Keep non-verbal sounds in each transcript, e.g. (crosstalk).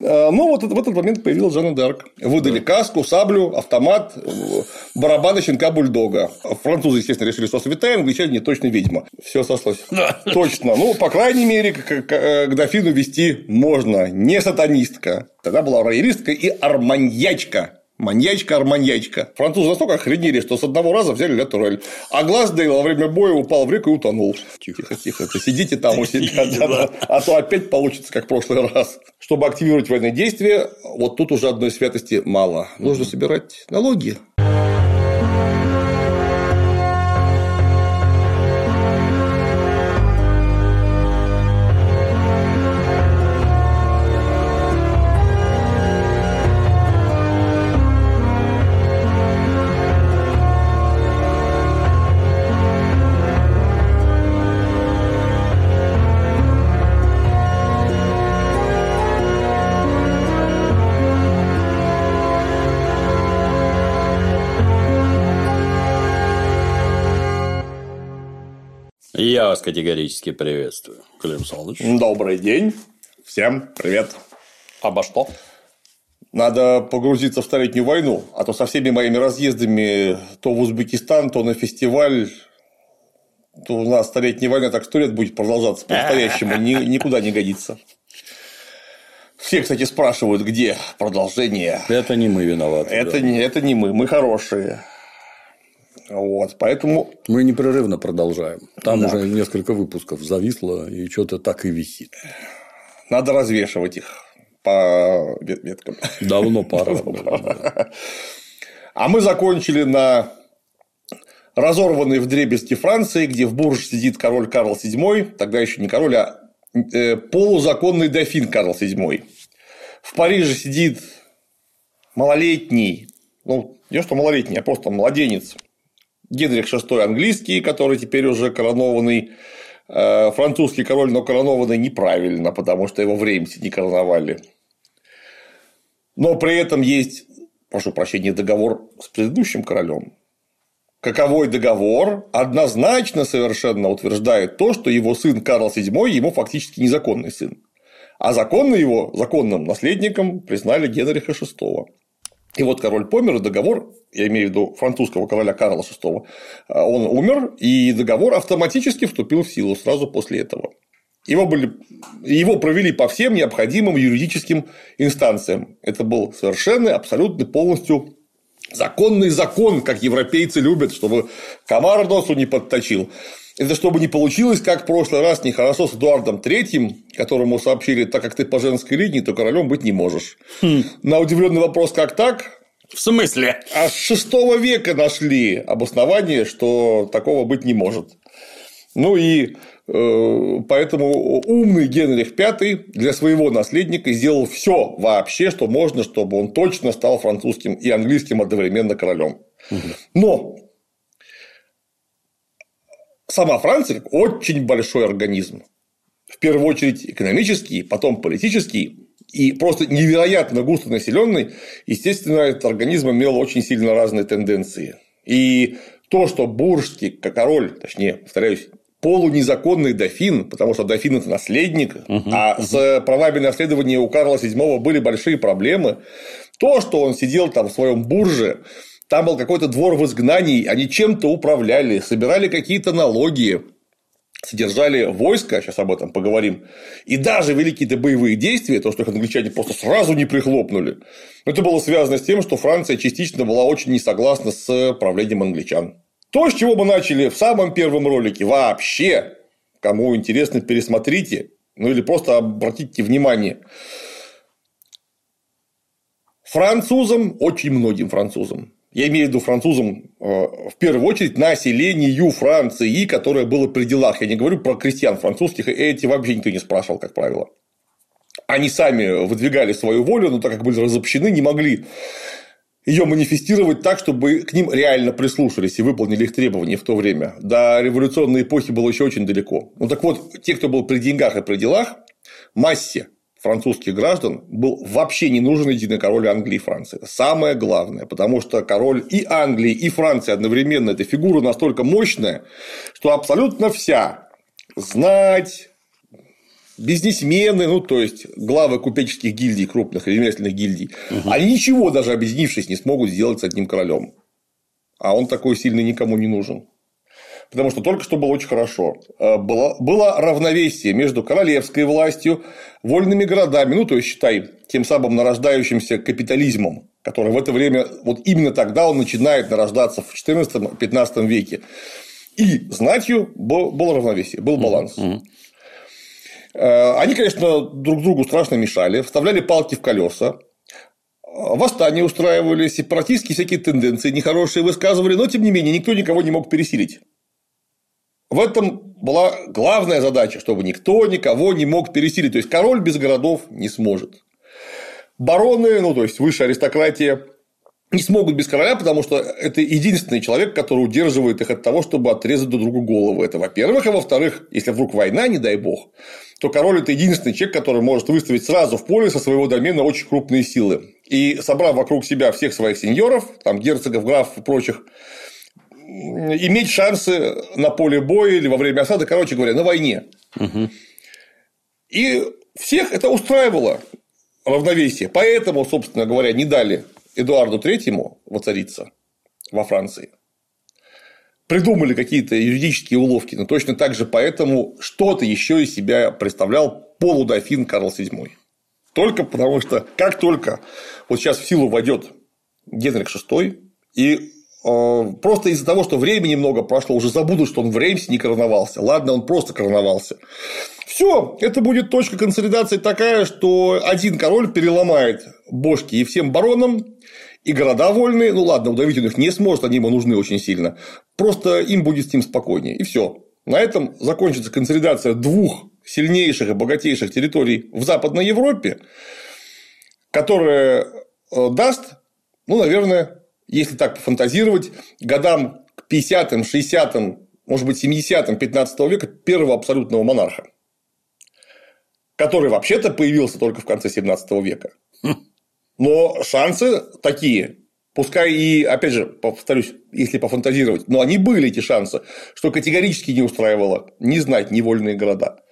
А, но вот в этот момент появилась Жанна Дарк. Выдали каску, саблю, автомат, барабаны щенка бульдога. Французы, естественно, решили, что святая, англичане точно ведьма. Все сослось. Точно. Ну, по крайней мере, к дофину вести можно. Не сатанистка. Тогда была роялистка и арманьячка. Маньячка-арманьячка. Французы настолько охренели, что с одного раза взяли Ля Турель. А глаз Дейла во время боя упал в реку и утонул. Тихо, тихо, ты сидите там у себя, да, да, а то опять получится, как в прошлый раз. Чтобы активировать военные действия, вот тут уже одной святости мало. Нужно собирать налоги. Я вас категорически приветствую, Клим Саныч. Добрый день. Всем привет. Обо что? Надо погрузиться в Столетнюю войну, а то со всеми моими разъездами то в Узбекистан, то на фестиваль, то у нас Столетняя война так сто лет будет продолжаться по-настоящему, никуда не годится. Все, кстати, спрашивают, где продолжение. Это не мы виноваты. Это, да. не, это не мы, мы хорошие. Вот, поэтому... Мы непрерывно продолжаем. Там да. уже несколько выпусков зависло, и что-то так и висит. Надо развешивать их по веткам. Давно (laughs) пора. А мы закончили на разорванной в дребезги Франции, где в Бурж сидит король Карл VII, тогда еще не король, а э, полузаконный дофин Карл VII. В Париже сидит малолетний, ну, не что малолетний, а просто младенец Генрих VI английский, который теперь уже коронованный э, французский король, но коронованный неправильно, потому что его в Реймсе не короновали. Но при этом есть, прошу прощения, договор с предыдущим королем. Каковой договор однозначно совершенно утверждает то, что его сын Карл VII ему фактически незаконный сын. А законно его законным наследником признали Генриха VI. И вот король помер, договор, я имею в виду французского короля Карла VI, э, он умер, и договор автоматически вступил в силу сразу после этого. Его, были, его провели по всем необходимым юридическим инстанциям. Это был совершенно, абсолютно, полностью законный закон, как европейцы любят, чтобы комар носу не подточил. Это чтобы не получилось, как в прошлый раз нехорошо с Эдуардом Третьим, которому сообщили, так как ты по женской линии, то королем быть не можешь. Хм. На удивленный вопрос, как так? В смысле? А с шестого века нашли обоснование, что такого быть не может. Ну и э, поэтому умный Генрих V для своего наследника сделал все вообще, что можно, чтобы он точно стал французским и английским одновременно королем. Но сама Франция как очень большой организм. В первую очередь экономический, потом политический и просто невероятно густо населенный, естественно, этот организм имел очень сильно разные тенденции. И то, что Буржский, как король, точнее, повторяюсь, полунезаконный дофин, потому что дофин это наследник, угу, а угу. с правами наследования у Карла VII были большие проблемы. То, что он сидел там в своем бурже, там был какой-то двор в изгнании, они чем-то управляли, собирали какие-то налоги, содержали войско, сейчас об этом поговорим, и даже вели какие-то боевые действия, то, что их англичане просто сразу не прихлопнули, это было связано с тем, что Франция частично была очень не согласна с правлением англичан. То, с чего мы начали в самом первом ролике, вообще, кому интересно, пересмотрите, ну или просто обратите внимание. Французам, очень многим французам, я имею в виду французам э, в первую очередь населению Франции, которое было при делах. Я не говорю про крестьян французских, эти вообще никто не спрашивал, как правило. Они сами выдвигали свою волю, но так как были разобщены, не могли ее манифестировать так, чтобы к ним реально прислушались и выполнили их требования в то время. До революционной эпохи было еще очень далеко. Ну так вот, те, кто был при деньгах и при делах, массе французских граждан был вообще не нужен единый король Англии и Франции. Самое главное, потому что король и Англии, и Франции одновременно – это фигура настолько мощная, что абсолютно вся знать, бизнесмены, ну, то есть главы купеческих гильдий, крупных ремесленных гильдий, угу. они ничего, даже объединившись, не смогут сделать с одним королем. А он такой сильный никому не нужен. Потому что только что было очень хорошо. Э, было, было равновесие между королевской властью, вольными городами, ну, то есть, считай, тем самым нарождающимся капитализмом, который в это время, вот именно тогда он начинает нарождаться в 14-15 веке. И знатью было равновесие, был баланс. Mm-hmm. Они, конечно, друг другу страшно мешали, вставляли палки в колеса, восстания устраивали, сепаратистские всякие тенденции, нехорошие высказывали, но тем не менее никто никого не мог пересилить. В этом была главная задача, чтобы никто никого не мог пересилить. То есть король без городов не сможет. Бароны, ну то есть высшая аристократия, не смогут без короля, потому что это единственный человек, который удерживает их от того, чтобы отрезать друг другу голову. Это во-первых. А во-вторых, если вдруг война, не дай бог, то король – это единственный человек, который может выставить сразу в поле со своего домена очень крупные силы. И собрав вокруг себя всех своих сеньоров, там герцогов, графов и прочих, иметь шансы на поле боя или во время осады, короче говоря, на войне. Угу. И всех это устраивало равновесие. Поэтому, собственно говоря, не дали Эдуарду Третьему воцариться во Франции. Придумали какие-то юридические уловки, но точно так же поэтому что-то еще из себя представлял полудофин Карл VII. Только потому что как только вот сейчас в силу войдет Генрих VI, и просто из-за того, что времени много прошло, уже забудут, что он в Реймсе не короновался. Ладно, он просто короновался. Все, это будет точка консолидации такая, что один король переломает бошки и всем баронам, и города вольные, ну ладно, удавить он их не сможет, они ему нужны очень сильно. Просто им будет с ним спокойнее. И все. На этом закончится консолидация двух сильнейших и богатейших территорий в Западной Европе, которая э, даст, ну, наверное, если так пофантазировать, годам к 50-м, 60-м, может быть, 70-м, 15 века первого абсолютного монарха, который вообще-то появился только в конце 17 века. Хм. Но шансы такие, пускай и, опять же, повторюсь, если пофантазировать, но они были эти шансы, что категорически не устраивало не знать невольные города.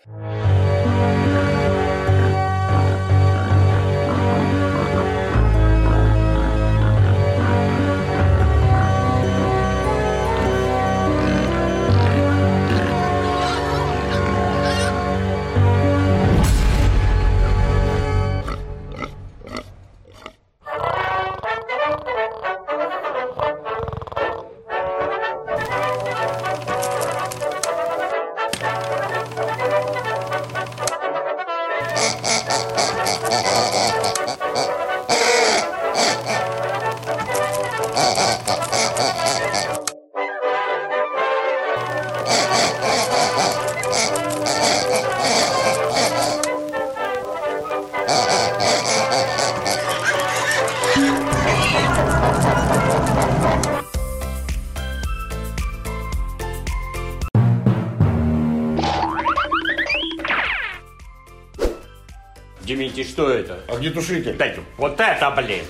Это, блин.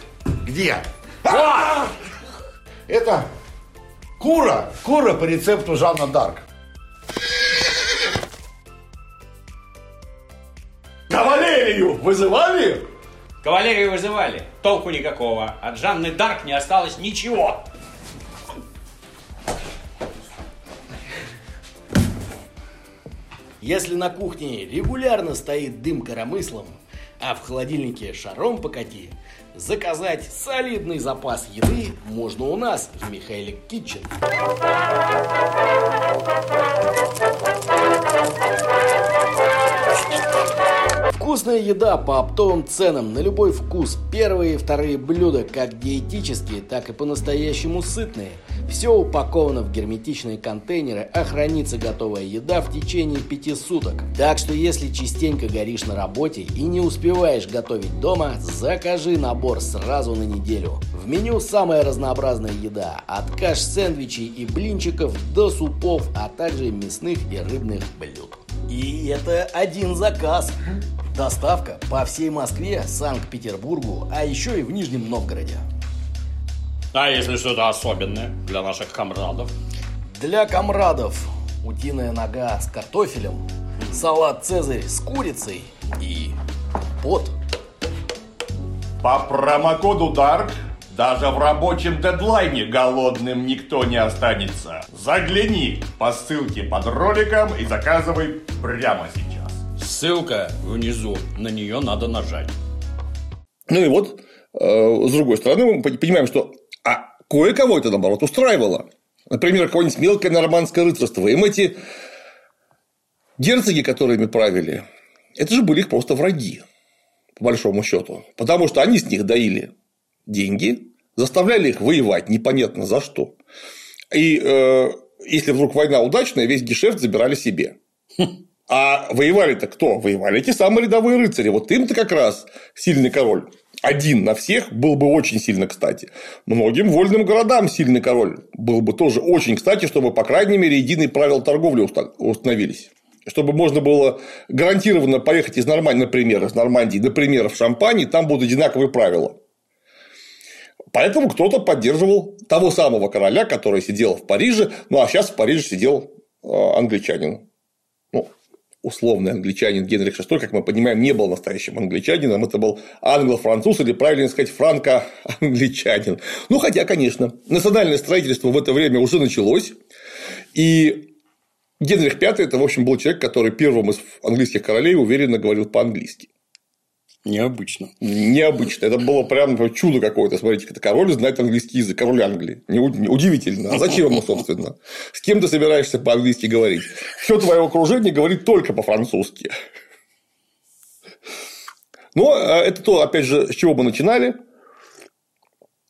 Где? Вот! Это кура. Кура по рецепту Жанна Дарк. Кавалерию вызывали? Кавалерию вызывали. Толку никакого. От Жанны Дарк не осталось ничего. Если на кухне регулярно стоит дым коромыслом, а в холодильнике шаром покати, заказать солидный запас еды можно у нас в Михайлик Китчен. Вкусная еда по оптовым ценам на любой вкус. Первые и вторые блюда как диетические, так и по-настоящему сытные. Все упаковано в герметичные контейнеры, а хранится готовая еда в течение пяти суток. Так что если частенько горишь на работе и не успеваешь готовить дома, закажи набор сразу на неделю. В меню самая разнообразная еда. От каш-сэндвичей и блинчиков до супов, а также мясных и рыбных блюд. И это один заказ. Доставка по всей Москве, Санкт-Петербургу, а еще и в Нижнем Новгороде. А если что-то особенное для наших комрадов? Для комрадов утиная нога с картофелем, салат «Цезарь» с курицей и пот. По промокоду DARK даже в рабочем дедлайне голодным никто не останется. Загляни по ссылке под роликом и заказывай прямо сейчас. Ссылка внизу, на нее надо нажать. Ну и вот, э, с другой стороны, мы понимаем, что а кое-кого это, наоборот, устраивало. Например, какое-нибудь мелкое нормандское рыцарство. Им эти герцоги, которыми правили, это же были их просто враги, по большому счету. Потому что они с них доили деньги, заставляли их воевать непонятно за что. И э, если вдруг война удачная, весь гешефт забирали себе. А воевали-то кто? Воевали эти самые рядовые рыцари. Вот им-то как раз сильный король. Один на всех был бы очень сильно кстати. Многим вольным городам сильный король был бы тоже очень кстати, чтобы, по крайней мере, единые правила торговли установились чтобы можно было гарантированно поехать из Нормандии, например, из Нормандии, например, в Шампании, там будут одинаковые правила. Поэтому кто-то поддерживал того самого короля, который сидел в Париже, ну а сейчас в Париже сидел э, англичанин. Ну, условный англичанин Генрих VI, как мы понимаем, не был настоящим англичанином, это был англо-француз или, правильно сказать, франко-англичанин. Ну, хотя, конечно, национальное строительство в это время уже началось, и Генрих V – это, в общем, был человек, который первым из английских королей уверенно говорил по-английски. Необычно. Необычно. Это было прям чудо какое-то. Смотрите, это король знает английский язык, король Англии. Удивительно. А зачем ему, собственно? С кем ты собираешься по-английски говорить? Все твое окружение говорит только по-французски. Но а, это то, опять же, с чего мы начинали.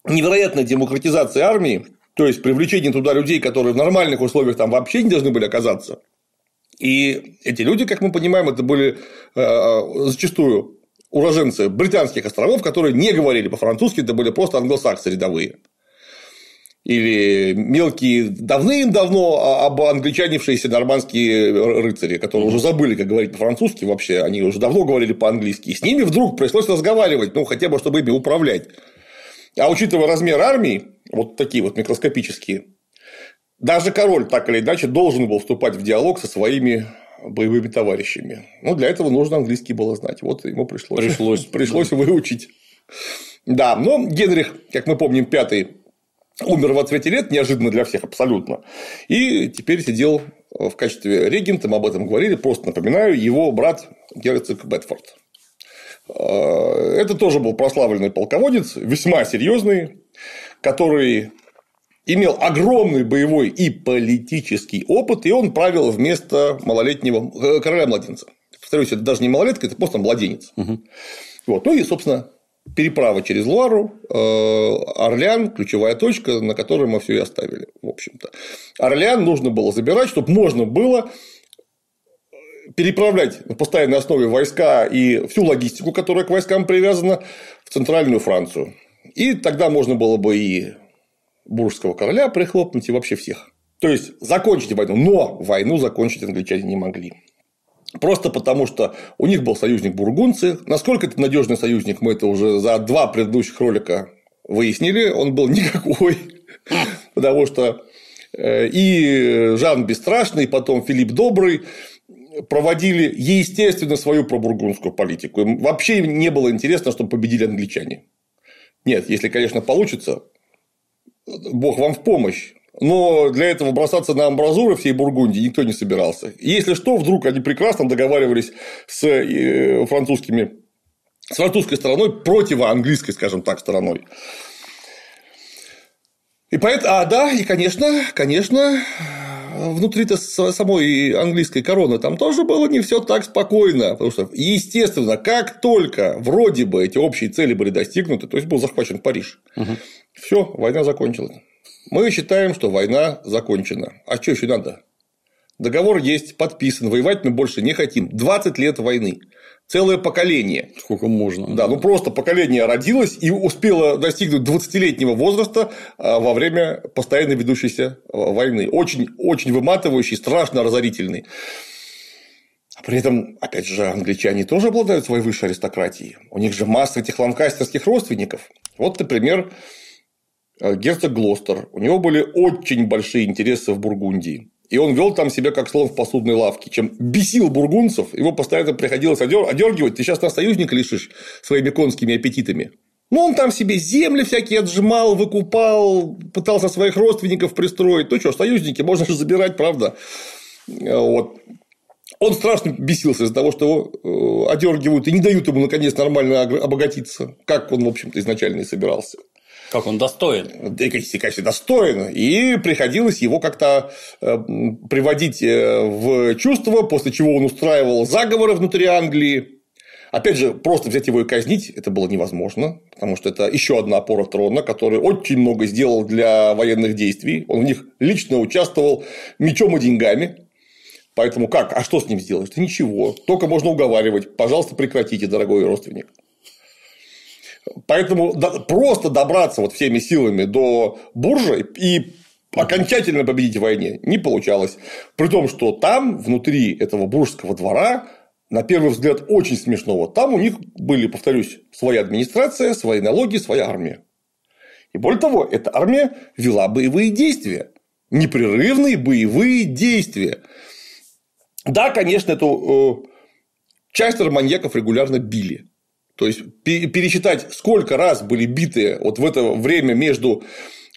Невероятная демократизация армии, то есть привлечение туда людей, которые в нормальных условиях там вообще не должны были оказаться. И эти люди, как мы понимаем, это были э, зачастую уроженцы британских островов, которые не говорили по-французски, это были просто англосаксы рядовые. Или мелкие давным-давно об англичанившиеся нормандские рыцари, которые уже забыли, как говорить по-французски вообще, они уже давно говорили по-английски. И с ними вдруг пришлось разговаривать, ну, хотя бы, чтобы ими управлять. А учитывая размер армии, вот такие вот микроскопические, даже король так или иначе должен был вступать в диалог со своими боевыми товарищами. Ну, для этого нужно английский было знать. Вот ему пришлось, пришлось, (laughs) пришлось выучить. Да, но Генрих, как мы помним, пятый умер в отцвете лет, неожиданно для всех абсолютно. И теперь сидел в качестве регента, мы об этом говорили, просто напоминаю, его брат герцог Бетфорд. А, это тоже был прославленный полководец, весьма серьезный, который имел огромный боевой и политический опыт, и он правил вместо малолетнего э, короля-младенца. Повторюсь, это даже не малолетка, это просто младенец. Угу. Вот. Ну и, собственно, переправа через Луару, э, Орлеан, ключевая точка, на которой мы все и оставили, в общем-то. Орлеан нужно было забирать, чтобы можно было переправлять на постоянной основе войска и всю логистику, которая к войскам привязана, в центральную Францию. И тогда можно было бы и буржского короля прихлопнуть и вообще всех. То есть закончить войну, но войну закончить англичане не могли. Просто потому, что у них был союзник бургунцы. Насколько это надежный союзник, мы это уже за два предыдущих ролика выяснили. Он был (laughs) никакой. Потому что э, и Жан Бесстрашный, и потом Филипп Добрый проводили, естественно, свою пробургундскую политику. Им вообще не было интересно, чтобы победили англичане. Нет, если, конечно, получится, Бог вам в помощь. Но для этого бросаться на амбразуры всей Бургундии никто не собирался. если что, вдруг они прекрасно договаривались с э, французскими с французской стороной против английской, скажем так, стороной. И поэтому, а да, и конечно, конечно, внутри-то самой английской короны там тоже было не все так спокойно, потому что, естественно, как только вроде бы эти общие цели были достигнуты, то есть был захвачен Париж, угу. Все, война закончилась. Мы считаем, что война закончена. А что еще надо? Договор есть, подписан, воевать мы больше не хотим. 20 лет войны целое поколение. Сколько можно. Да, ну просто поколение родилось и успело достигнуть 20-летнего возраста а, во время постоянно ведущейся а, войны. Очень, очень выматывающий, страшно разорительный. А при этом, опять же, англичане тоже обладают своей высшей аристократией. У них же масса этих ланкастерских родственников. Вот, например, герцог Глостер. У него были очень большие интересы в Бургундии. И он вел там себя как слон в посудной лавке. Чем бесил бургунцев, его постоянно приходилось одергивать. Ты сейчас на союзника лишишь своими конскими аппетитами. Ну, он там себе земли всякие отжимал, выкупал, пытался своих родственников пристроить. Ну что, союзники можно же забирать, правда. Вот. Он страшно бесился из-за того, что его э, одергивают и не дают ему наконец нормально обогатиться, как он, в общем-то, изначально и собирался. Как он достоин. Да, конечно, достоин. И приходилось его как-то э, приводить э, в чувство, после чего он устраивал заговоры внутри Англии. Опять же, просто взять его и казнить это было невозможно, потому что это еще одна опора трона, который очень много сделал для военных действий. Он в них лично участвовал мечом и деньгами. Поэтому как? А что с ним сделать? Да ничего. Только можно уговаривать. Пожалуйста, прекратите, дорогой родственник. Поэтому просто добраться вот всеми силами до буржи и окончательно победить в войне не получалось. При том, что там, внутри этого буржского двора, на первый взгляд, очень смешного. Там у них были, повторюсь, своя администрация, свои налоги, своя армия. И более того, эта армия вела боевые действия. Непрерывные боевые действия. Да, конечно, эту э, часть арманьяков регулярно били. То есть пересчитать, сколько раз были биты вот в это время между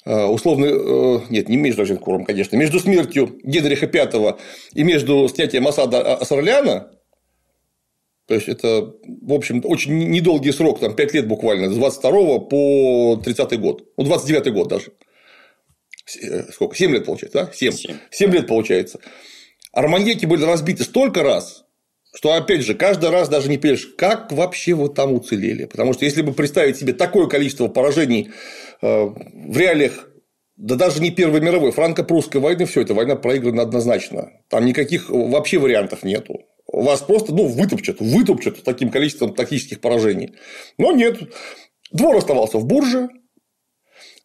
э, условно, э, нет, не между Аженкуром, конечно, между смертью Генриха V и между снятием осады с Орлеана, то есть это, в общем, очень недолгий срок, там 5 лет буквально, с 22 по 30 год, ну 29 год даже. Э, сколько? 7 лет получается, да? 7. 7. 7 лет получается. Арманьяки были разбиты столько раз, что, опять же, каждый раз даже не понимаешь, как вообще вы там уцелели. Потому что если бы представить себе такое количество поражений э, в реалиях да даже не Первой мировой, франко-прусской войны, все это война проиграна однозначно. Там никаких вообще вариантов нету. Вас просто ну, вытопчут, вытопчут таким количеством тактических поражений. Но нет. Двор оставался в бурже,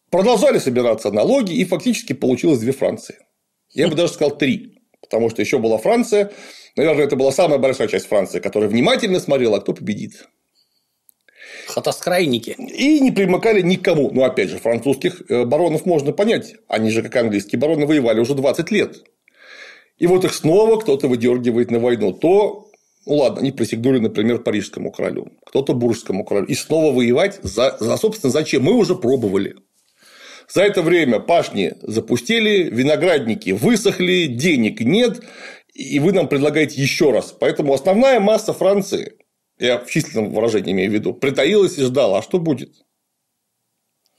продолжали собираться налоги, и фактически получилось две Франции. Я бы даже сказал три. Потому что еще была Франция, Наверное, это была самая большая часть Франции, которая внимательно смотрела, кто победит. Хатоскрайники. И не примыкали никому. Но, опять же, французских э, баронов можно понять. Они же, как английские бароны, воевали уже 20 лет. И вот их снова кто-то выдергивает на войну. То, ну ладно, они присягнули, например, парижскому королю, кто-то буржскому королю. И снова воевать за, за собственно, зачем? Мы уже пробовали. За это время пашни запустили, виноградники высохли, денег нет, и вы нам предлагаете еще раз. Поэтому основная масса Франции, я в численном выражении имею в виду, притаилась и ждала, а что будет?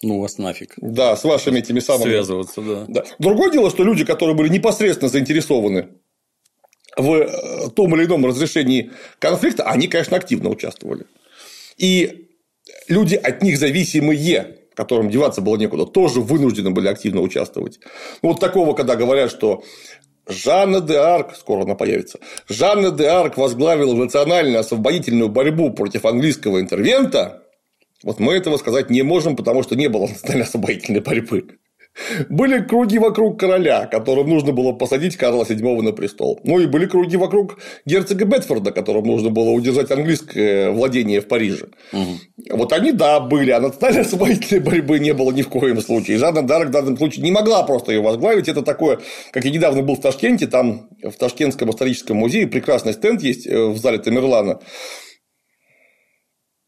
Ну, вас нафиг. Да, с вашими этими самыми. Связываться, да. да. Другое дело, что люди, которые были непосредственно заинтересованы в э, том или ином разрешении конфликта, они, конечно, активно участвовали. И люди от них зависимые, которым деваться было некуда, тоже вынуждены были активно участвовать. Ну, вот такого, когда говорят, что Жанна де Арк, скоро она появится, Жанна де Арк возглавила национальную освободительную борьбу против английского интервента, вот мы этого сказать не можем, потому что не было национальной освободительной борьбы. Были круги вокруг короля, которым нужно было посадить Карла VII на престол. Ну и были круги вокруг герцога Бетфорда, которому нужно было удержать английское владение в Париже. Угу. Вот они, да, были, а национальной освободительной борьбы не было ни в коем случае. И Жанна Дарк в данном случае не могла просто ее возглавить. Это такое, как я недавно был в Ташкенте, там в Ташкентском историческом музее прекрасный стенд есть э, в зале Тамерлана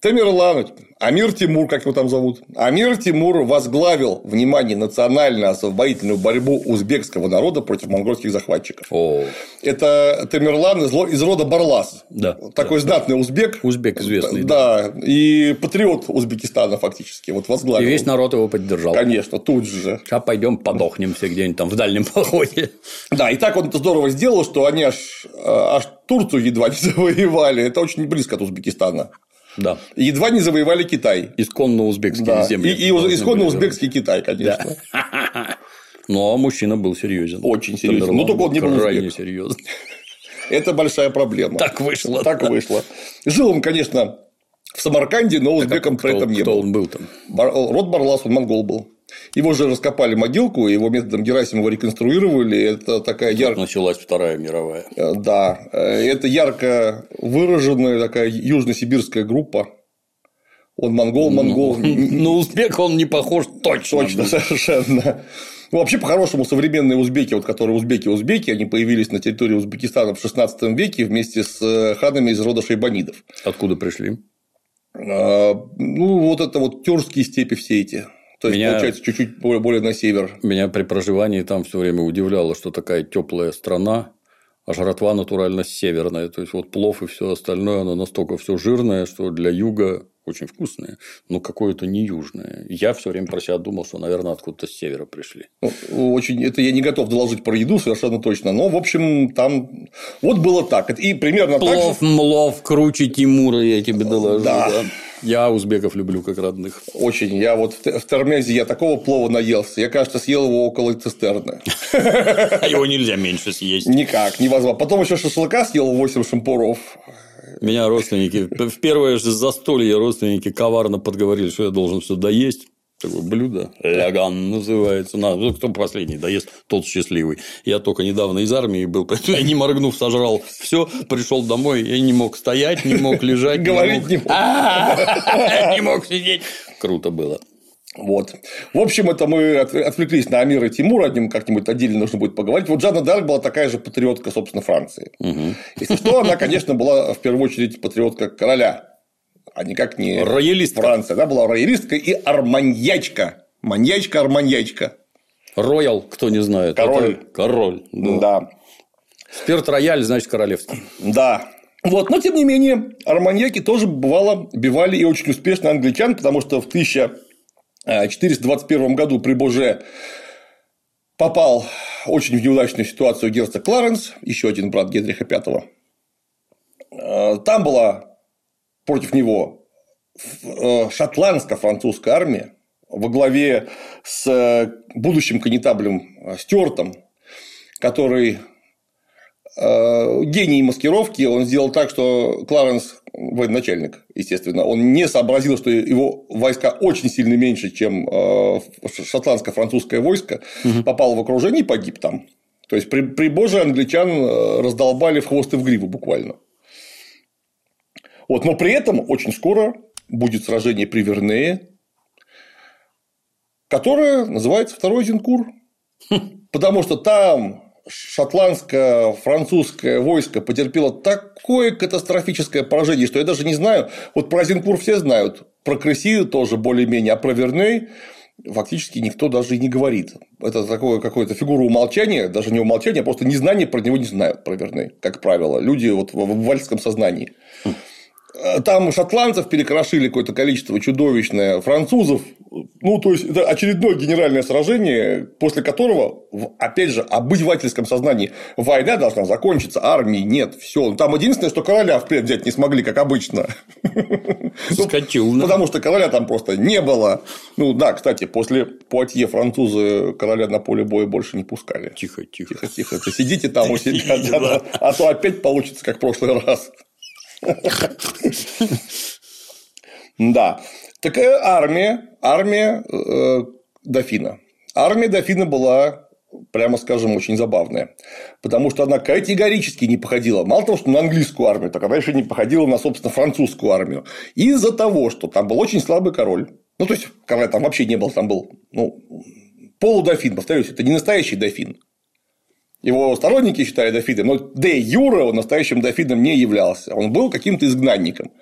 Тамерлан, Амир Тимур, как его там зовут, Амир Тимур возглавил, внимание, национально-освободительную борьбу узбекского народа против монгольских захватчиков. О. Это Тамерлан из, из рода Барлас. Да, Такой да, знатный да. узбек. Узбек известный. Да, да, и патриот Узбекистана фактически. Вот возглавил. И весь народ его поддержал. Конечно, тут же. Сейчас пойдем подохнем все где-нибудь там в дальнем походе. Да, и так он это здорово сделал, что они аж, аж Турцию едва не (laughs) завоевали. Это очень близко от Узбекистана. Да. Едва не завоевали Китай. Исконно узбекские да. земли. И, и исконно узбекский Китай, конечно. Да. (laughs) Но мужчина был серьезен. Очень серьезен. Ну, только он не был крайне серьезен. (laughs) Это большая проблема. Так вышло. Так да. вышло. Жил он, конечно, в Самарканде, но узбеком так, при этом не кто был. он был там? Род Барлас, он монгол был. Его же раскопали могилку, его методом Герасимова реконструировали. Это такая яркая. Началась Вторая мировая. Э, да. Э, это ярко выраженная такая южно-сибирская группа. Он монгол, монгол. (laughs) На узбека он не похож точно. Точно, совершенно. Ну, вообще, по-хорошему, современные узбеки, вот которые узбеки-узбеки, они появились на территории Узбекистана в 16 веке вместе с э, ханами из рода шейбанидов. Откуда пришли? Ну, вот это вот тюркские степи все эти. То есть, Меня- получается, чуть-чуть более, более на север. Меня при проживании там все время удивляло, что такая теплая страна, а жратва натурально северная. То есть вот плов и все остальное, оно настолько все жирное, что для юга очень вкусное, но какое-то не южное. Я все время про себя думал, что, наверное, откуда-то с севера пришли. Ну, очень, это я не готов доложить про еду совершенно точно, но, в общем, там вот было так. И примерно так же... Плов, млов, круче Тимура, я тебе доложу. Да. да. Я узбеков люблю как родных. Очень. Я вот в Термезе я такого плова наелся. Я, кажется, съел его около цистерны. А (laughs) его нельзя меньше съесть. Никак, невозможно. Потом еще шашлыка съел 8 шампуров. Меня родственники, в первое же застолье родственники коварно подговорили, что я должен все доесть. Такое блюдо. Ляган называется. На, ну, кто последний доест, тот счастливый. Я только недавно из армии был, (laughs) поэтому я не моргнув сожрал все, пришел домой, я не мог стоять, не мог лежать. Говорить не мог. А, (laughs) Не мог сидеть. Круто было. Вот. В общем, это мы от- отвлеклись на Амира и Тимура, о нем как-нибудь отдельно нужно будет поговорить. Вот Жанна Дарк была такая же патриотка, собственно, Франции. Если что, она, конечно, была в первую очередь патриотка короля, а никак не Роялистка. Франция. Она была роялистка и арманьячка. Маньячка-арманьячка. Роял, кто не знает. Король. это Король. Да. Да. Спирт рояль, значит, королевский. Да. Вот, но тем не менее, арманьяки тоже бывало бивали и очень успешно англичан, потому что в 1421 году при Боже попал очень в неудачную ситуацию герцог Кларенс, еще один брат Генриха V. Э, Там была против него э, шотландско-французская армия во главе с э, будущим конетаблем э, Стюартом, который гений маскировки, он сделал так, что Кларенс, военачальник, естественно, он не сообразил, что его войска очень сильно меньше, чем э, шотландско-французское войско, попал в окружение и погиб там. То есть, при, при боже англичан э, раздолбали в хвост и в гриву буквально. Вот, но при этом очень скоро будет сражение при Вернее, которое называется Второй Зинкур. Потому что там шотландско-французское войско потерпело такое катастрофическое поражение, что я даже не знаю. Вот про Зинкур все знают, про Креси тоже более-менее, а про Верней фактически никто даже и не говорит. Это такое какое-то фигура умолчания, даже не умолчания, а просто незнание про него не знают, про Верней, как правило. Люди вот в вальском сознании. Там шотландцев перекрошили какое-то количество чудовищное, французов. Ну, то есть, это очередное генеральное сражение, после которого, опять же, обывательском сознании война должна закончиться, армии нет, все. Там единственное, что короля в плен взять не смогли, как обычно. (laughs) Скотина. Потому что короля там просто не было. Ну, да, кстати, после Пуатье французы короля на поле боя больше не пускали. Тихо, тихо. Тихо, тихо, сидите там у (laughs) себя, а то опять получится, как в прошлый раз. Да. Такая армия, армия э, дофина. Армия дофина была, прямо скажем, очень забавная. Потому что она категорически не походила. Мало того, что на английскую армию, так она еще не походила на, собственно, французскую армию. Из-за того, что там был очень слабый король. Ну, то есть, короля там вообще не было, там был ну, полудофин, повторюсь, это не настоящий дофин. Его сторонники считали дофином, но де Юра он настоящим дофином не являлся. Он был каким-то изгнанником.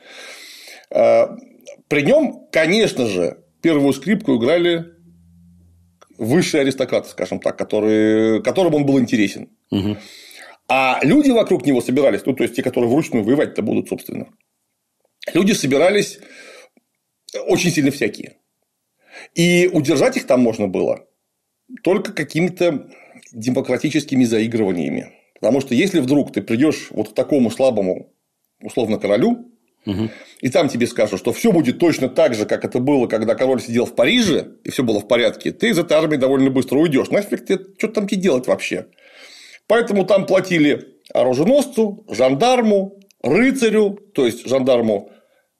При нем, конечно же, первую скрипку играли высшие аристократы, скажем так, которые, которым он был интересен. Угу. А люди вокруг него собирались, ну, то есть те, которые вручную воевать-то будут, собственно. Люди собирались очень сильно всякие. И удержать их там можно было только какими-то демократическими заигрываниями. Потому что если вдруг ты придешь вот к такому слабому, условно, королю, Угу. и там тебе скажут, что все будет точно так же, как это было, когда король сидел в Париже, и все было в порядке, ты из этой армии довольно быстро уйдешь. Нафиг ты, что там тебе делать вообще? Поэтому там платили оруженосцу, жандарму, рыцарю, то есть жандарму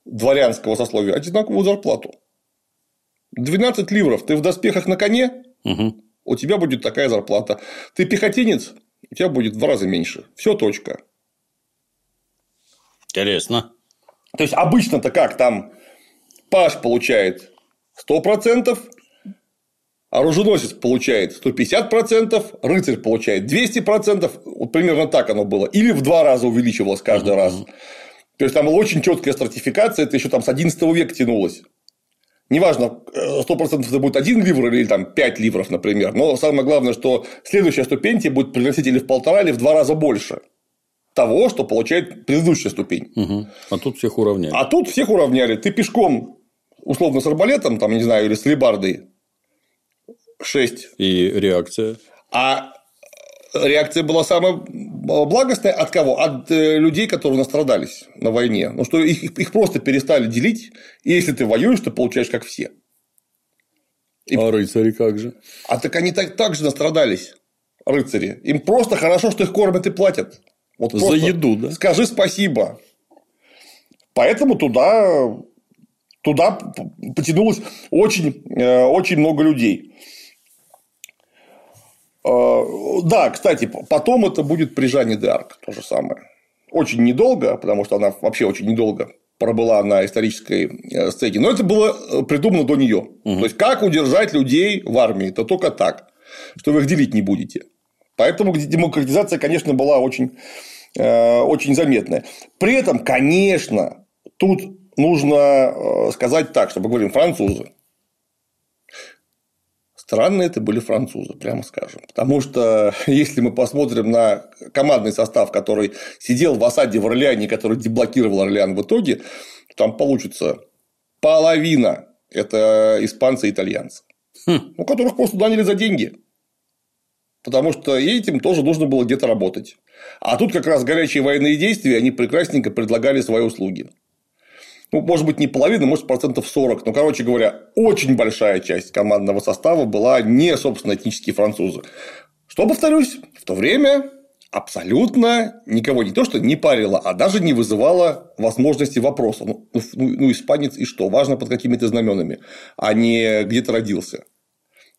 дворянского сословия, одинаковую зарплату. 12 ливров, ты в доспехах на коне, Угу. У тебя будет такая зарплата. Ты пехотинец, у тебя будет в два раза меньше. Все точка. Интересно. То есть обычно-то как там Паш получает 100%, оруженосец получает 150%, рыцарь получает 200%, вот примерно так оно было, или в два раза увеличивалось каждый раз. То есть там была очень четкая стратификация, это еще там с 11 века тянулось. Неважно, 100% это будет один ливр или там 5 ливров, например. Но самое главное, что следующая ступень будет приносить или в полтора, или в два раза больше того, что получает предыдущая ступень. Угу. А тут всех уравняли. А тут всех уравняли. Ты пешком, условно, с арбалетом, там, не знаю, или с лебардой 6. И реакция. А реакция была самая благостная от кого? От э, людей, которые настрадались на войне. Ну, что их, их просто перестали делить, и если ты воюешь, то получаешь как все. И... А рыцари как же? А так они так, так же настрадались, рыцари. Им просто хорошо, что их кормят и платят. Вот За еду, да? Скажи спасибо. Поэтому туда, туда потянулось очень, э, очень много людей. Э, да, кстати, потом это будет при Жанне д'Арк то же самое. Очень недолго, потому что она вообще очень недолго пробыла на исторической э, сцене. Но это было э, придумано до нее. Угу. То есть, как удержать людей в армии? Это только так, что вы их делить не будете. Поэтому демократизация, конечно, была очень, очень заметная. При этом, конечно, тут нужно сказать так, чтобы говорим французы. Странные это были французы, прямо скажем. Потому что (laughs) если мы посмотрим на командный состав, который сидел в осаде в Орлеане, который деблокировал Орлеан в итоге, там получится половина – это испанцы и итальянцы, хм. у которых просто наняли за деньги. Потому что этим тоже нужно было где-то работать. А тут как раз горячие военные действия, они прекрасненько предлагали свои услуги ну, может быть, не половина, может, процентов 40. Но, короче говоря, очень большая часть командного состава была не, собственно, этнические французы. Что, повторюсь, в то время абсолютно никого не то, что не парило, а даже не вызывало возможности вопроса. Ну, ну, ну, ну испанец и что? Важно под какими-то знаменами, а не где то родился.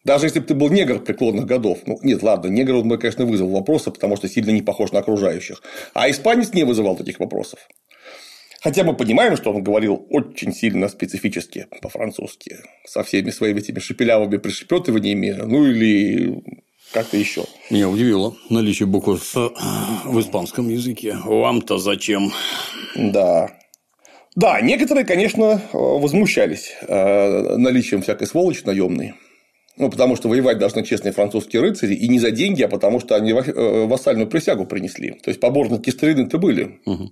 Даже если бы ты был негр преклонных годов, ну нет, ладно, негр он бы, конечно, вызвал вопросы, потому что сильно не похож на окружающих. А испанец не вызывал таких вопросов. Хотя мы понимаем, что он говорил очень сильно специфически по-французски, со всеми своими этими шепелявыми пришепетываниями, ну или как-то еще. Меня удивило наличие букв в испанском языке. Вам-то зачем? Да. Да, некоторые, конечно, возмущались э, наличием всякой сволочи наемной. Ну, потому что воевать должны честные французские рыцари, и не за деньги, а потому что они э, вассальную присягу принесли. То есть, поборники старины-то были. Угу.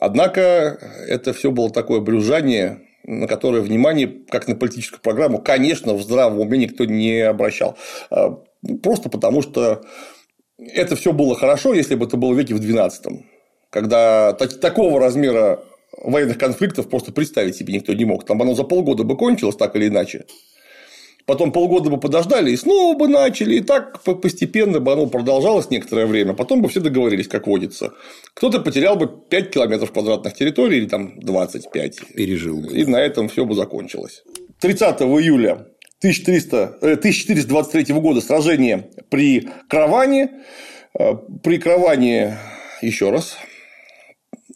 Однако это все было такое брюзжание, на которое внимание, как на политическую программу, конечно, в здравом уме никто не обращал. А, просто потому, что это все было хорошо, если бы это было веке в XII, когда такого размера военных конфликтов просто представить себе никто не мог. Там оно за полгода бы кончилось так или иначе потом полгода бы подождали и снова бы начали, и так постепенно бы оно продолжалось некоторое время, потом бы все договорились, как водится. Кто-то потерял бы 5 километров квадратных территорий или там 25. Пережил бы. И на этом все бы закончилось. 30 июля 1300, 1423 э, года сражение при Краване. Э, при Краване, еще раз,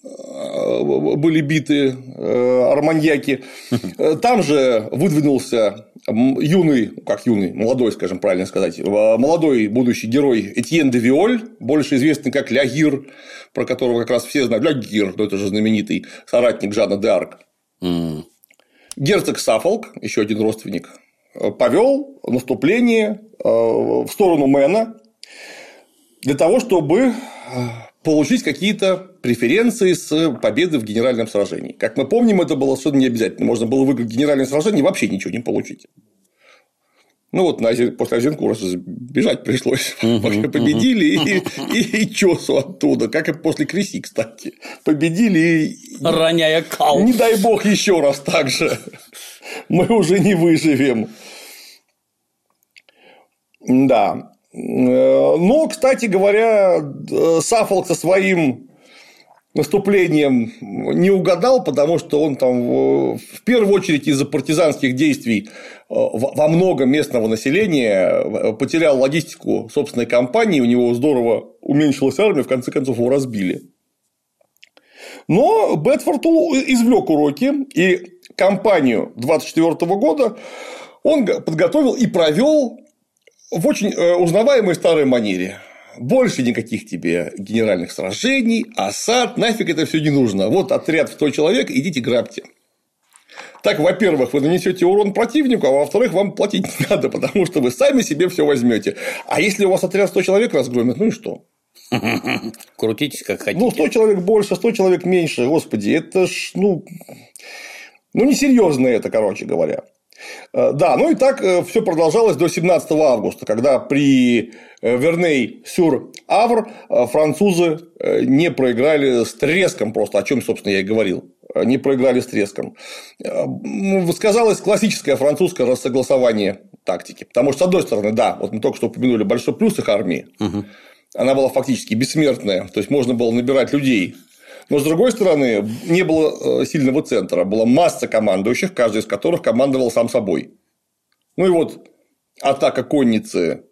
э, были биты арманьяки. (laughs) Там же выдвинулся юный, как юный, молодой, скажем правильно сказать, э, молодой будущий герой Этьен де Виоль, больше известный как Лягир, про которого как раз все знают, Лягир, но это же знаменитый соратник Жана де Арк. Mm. Герцог Сафолк, еще один родственник, э, повел наступление э, в сторону Мэна для того, чтобы получить какие-то преференции с победы в генеральном сражении. Как мы помним, это было совершенно не обязательно. Можно было выиграть генеральное сражение и вообще ничего не получить. Ну вот на, после Азенкура бежать пришлось. (laughs) Пока победили и, (laughs) и, и чесу оттуда, как и после Креси, кстати. Победили и. Роняя кал. Не дай бог еще раз так же. (laughs) Мы уже не выживем. Да. Э, но, кстати говоря, э, Сафолк со своим наступлением не угадал, потому что он там в первую очередь из-за партизанских действий э, во много местного населения потерял логистику собственной кампании, у него здорово уменьшилась армия, в конце концов его разбили. Но Бетфорд извлек уроки и кампанию 24 года он подготовил и провел в очень э, узнаваемой старой манере. Больше никаких тебе генеральных сражений, осад, нафиг это все не нужно. Вот отряд в 100 человек, идите грабьте. Так, во-первых, вы нанесете урон противнику, а во-вторых, вам платить не надо, потому что вы сами себе все возьмете. А если у вас отряд 100 человек разгромит, ну и что? Крутитесь как хотите. Ну, 100 человек больше, 100 человек меньше, господи, это ж, ну, ну, несерьезно это, короче говоря. Э, да, ну и так э, все продолжалось до 17 августа, когда при э, Верней сюр Авр французы не проиграли с треском просто, о чем, собственно, я и говорил. Не проиграли с треском. Сказалось классическое французское рассогласование тактики. Потому что, с одной стороны, да, вот мы только что упомянули большой плюс их армии. Угу. Она была фактически бессмертная. То есть можно было набирать людей но, с другой стороны, не было э, сильного центра. Была масса командующих, каждый из которых командовал сам собой. Ну и вот атака конницы,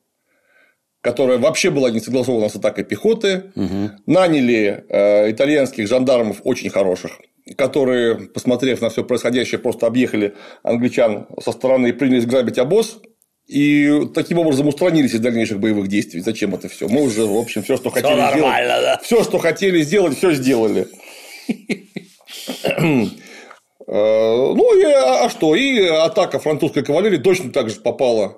которая вообще была не согласована с атакой пехоты, угу. наняли э, итальянских жандармов очень хороших, которые, посмотрев на все происходящее, просто объехали англичан со стороны и принялись грабить обоз. И таким образом устранились из дальнейших боевых действий. Зачем это все? Мы уже, в общем, все, что хотели сделать. Да. Все, что хотели сделать, все сделали. (clears throat) Э, ну, и, а, а что? И атака французской кавалерии точно так же попала.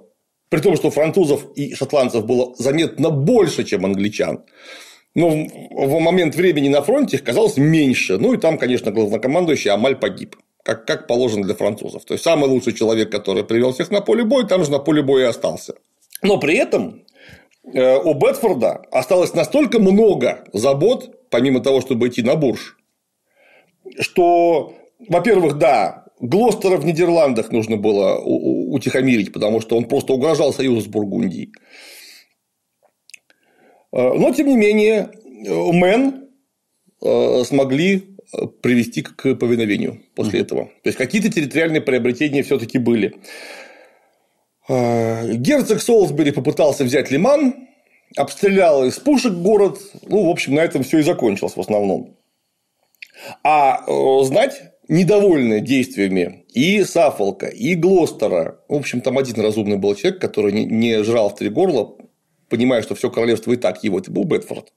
При том, что французов и шотландцев было заметно больше, чем англичан. Но в момент времени на фронте их казалось меньше. Ну, и там, конечно, главнокомандующий Амаль погиб как, как положено для французов. То есть самый лучший человек, который привел всех на поле боя, там же на поле боя и остался. Но при этом э, у Бетфорда осталось настолько много забот, помимо того, чтобы идти на бурж, что, во-первых, да, Глостера в Нидерландах нужно было утихомирить, потому что он просто угрожал союзу с Бургундией. Э, но, тем не менее, Мэн э, смогли привести к повиновению после mm-hmm. этого. То есть какие-то территориальные приобретения все-таки были. А, герцог Солсбери попытался взять Лиман, обстрелял из пушек город. Ну, в общем, на этом все и закончилось в основном. А э, знать, недовольны действиями и Сафолка, и Глостера. В общем, там один разумный был человек, который не жрал в три горла, понимая, что все королевство и так его, это был Бетфорд.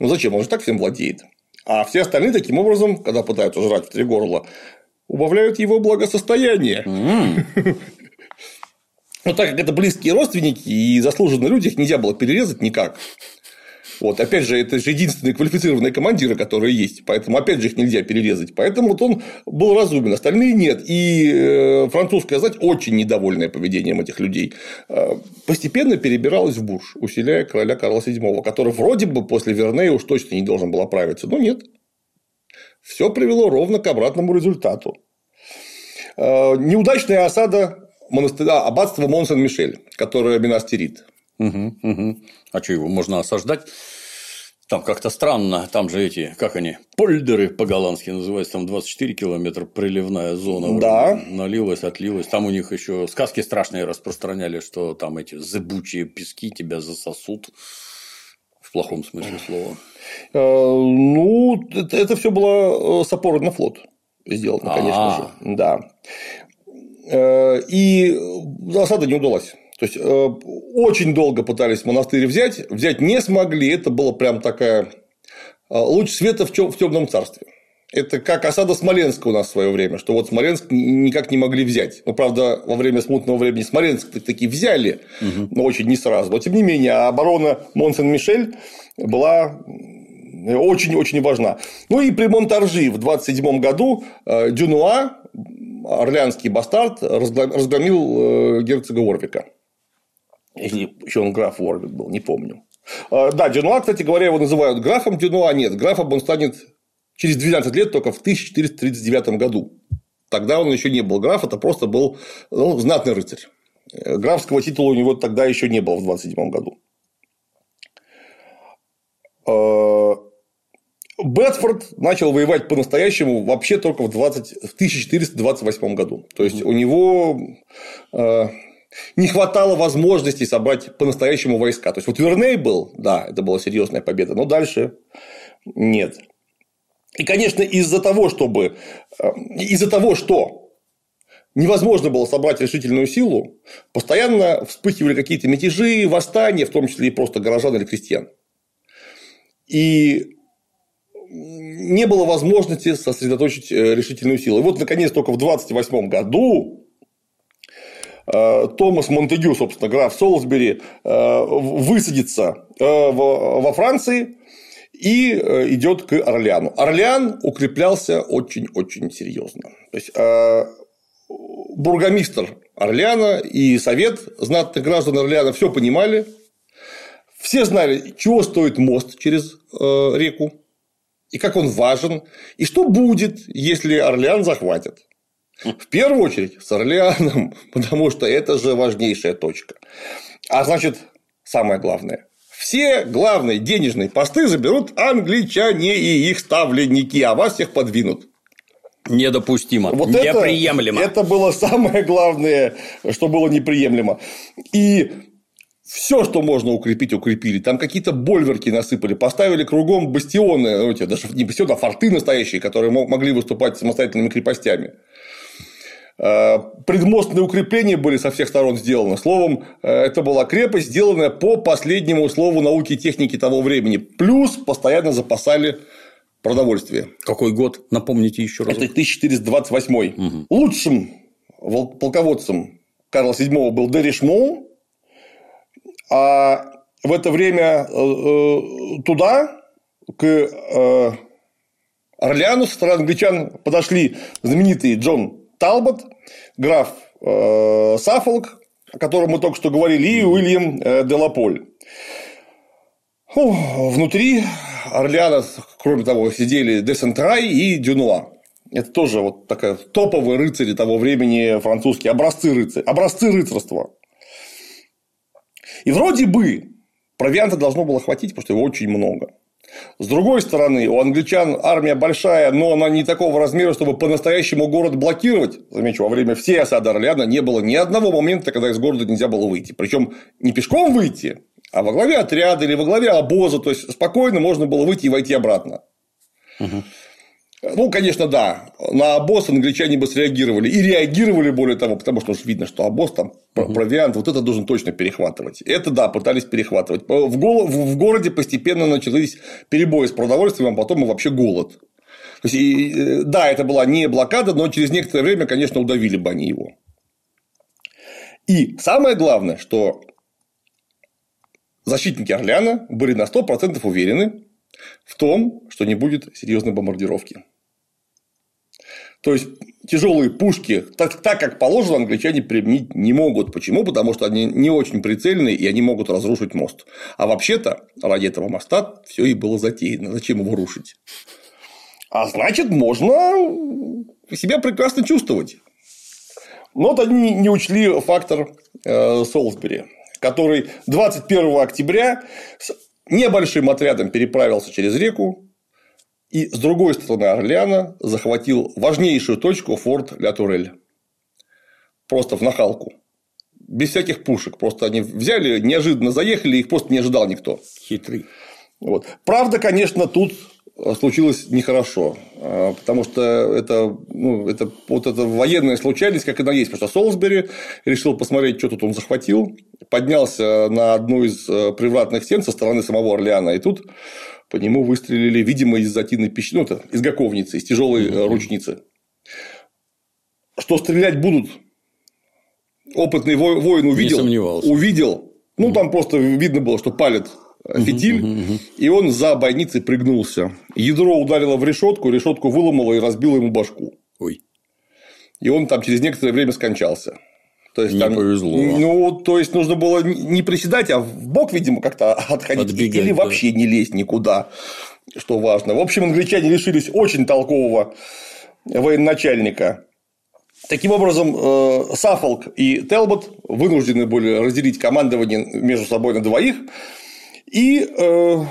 Ну зачем? Он же так всем владеет. А все остальные таким образом, когда пытаются жрать в три горла, убавляют его благосостояние. Mm. (laughs) Но так как это близкие родственники и заслуженные люди, их нельзя было перерезать никак. Вот, опять же, это же единственные квалифицированные командиры, которые есть. Поэтому, опять же, их нельзя перерезать. Поэтому вот он был разумен, остальные нет. И э, французская знать очень недовольная поведением этих людей. Э, постепенно перебиралась в Бурж, усиляя короля Карла VII, который вроде бы после Вернея уж точно не должен был оправиться. Но нет. Все привело ровно к обратному результату. Э, неудачная осада монастыря, аббатства Монсен-Мишель, которое Минастерит. Угу, угу. А что его можно осаждать? Там как-то странно, там же эти, как они, польдеры по-голландски называются, там 24 километра приливная зона. Да. Налилась, отлилась. Там у них еще сказки страшные распространяли, что там эти зыбучие пески тебя засосут. В плохом смысле слова. Э, ну, это, все было э, с опорой на флот сделано, конечно же. Да. Э, и засада не удалась. То есть, э, очень долго пытались монастырь взять, взять не смогли. Это было прям такая э, луч света в темном царстве. Это как осада Смоленска у нас в свое время, что вот Смоленск никак не могли взять. Ну, правда, во время смутного времени Смоленск таки взяли, угу. но очень не сразу. Но тем не менее, оборона Монсен-Мишель была очень-очень важна. Ну и при Монтаржи в 27 году э, Дюнуа, орлеанский бастард, разгромил герцога Орвика. Или еще он граф Уорвик был, не помню. А, да, Дюнуа, кстати говоря, его называют графом Дюнуа. Нет, графом он станет через 12 лет только в 1439 году. Тогда он еще не был граф, это просто был ну, знатный рыцарь. Графского титула у него тогда еще не было в 27 году. А, Бетфорд начал воевать по-настоящему вообще только в, 20... в 1428 году. То есть у него а, не хватало возможности собрать по-настоящему войска. То есть, вот Верней был, да, это была серьезная победа, но дальше нет. И, конечно, из-за того, чтобы э, из-за того, что невозможно было собрать решительную силу, постоянно вспыхивали какие-то мятежи, восстания, в том числе и просто горожан или крестьян. И не было возможности сосредоточить э, решительную силу. И вот, наконец, только в 28 году Томас Монтегю, собственно, граф Солсбери, э, высадится во Франции и идет к Орлеану. Орлеан укреплялся очень-очень серьезно. То есть бургомистр Орлеана и совет знатных граждан Орлеана все понимали, все знали, чего стоит мост через реку, и как он важен, и что будет, если Орлеан захватят. В первую очередь с Орлеаном, (laughs) потому что это же важнейшая точка. А значит, самое главное, все главные денежные посты заберут англичане и их ставленники, а вас всех подвинут. Недопустимо. Вот неприемлемо. Это, это было самое главное, что было неприемлемо. И все, что можно укрепить, укрепили. Там какие-то больверки насыпали, поставили кругом бастионы, ну, даже не бастионы, а форты настоящие, которые могли выступать самостоятельными крепостями. Э, предмостные укрепления были со всех сторон сделаны. Словом, э, это была крепость, сделанная по последнему слову науки и техники того времени. Плюс постоянно запасали продовольствие. Какой год? Напомните еще раз. Это 1428. Угу. Лучшим полководцем Карла VII был Деришмоу, а в это время э, туда, к Орлеану со стороны англичан подошли знаменитый Джон Талбот, граф Саффолк, о котором мы только что говорили, и Уильям Делаполь. Внутри Орлеана, кроме того, сидели Десентрай и Дюнуа. Это тоже вот такая топовые рыцари того времени французские, образцы рыцаря, образцы рыцарства. И вроде бы провианта должно было хватить, потому что его очень много. С другой стороны, у англичан армия большая, но она не такого размера, чтобы по-настоящему город блокировать. Замечу, во время всей осады Орлеана не было ни одного момента, когда из города нельзя было выйти. Причем не пешком выйти, а во главе отряда или во главе обоза. То есть спокойно можно было выйти и войти обратно. Угу. Ну, конечно, да. На обоз англичане бы среагировали. И реагировали, более того, потому что уж видно, что обоз там провиант, вот это должен точно перехватывать. Это да, пытались перехватывать. В, гол... в городе постепенно начались перебои с продовольствием, а потом и вообще голод. То есть, и, э, да, это была не блокада, но через некоторое время, конечно, удавили бы они его. И самое главное, что защитники Орлеана были на 100% уверены в том, что не будет серьезной бомбардировки. То есть тяжелые пушки, так, так как положено, англичане применить не могут. Почему? Потому что они не очень прицельные и они могут разрушить мост. А вообще-то ради этого моста все и было затеяно. Зачем его рушить? А значит, можно себя прекрасно чувствовать. Но вот они не учли фактор э, Солсбери, который 21 октября с небольшим отрядом переправился через реку, и с другой стороны Орлеана захватил важнейшую точку форт Ля Турель. Просто в нахалку. Без всяких пушек. Просто они взяли, неожиданно заехали, их просто не ожидал никто. Хитрый. Вот. Правда, конечно, тут случилось нехорошо, а, потому что это, ну, это вот эта военная случайность, как она есть, потому что Солсбери решил посмотреть, что тут он захватил, поднялся на одну из э, привратных стен со стороны самого Орлеана, и тут по нему выстрелили, видимо, из затинной пищи, ну, это из гаковницы, из тяжелой mm-hmm. ручницы. Что стрелять будут? Опытный воин увидел, увидел, ну там просто видно было, что палит фитиль, и он за бойницей пригнулся. Ядро ударило в решетку, решетку выломало и разбило ему башку. Ой. И он там через некоторое время скончался. То есть, не там, повезло. Ну, то есть, нужно было не приседать, а в бок, видимо, как-то отходить. Отбегать, или вообще да. не лезть никуда, что важно. В общем, англичане лишились очень толкового военачальника. Таким образом, э, Саффолк и Телбот вынуждены были разделить командование между собой на двоих и э,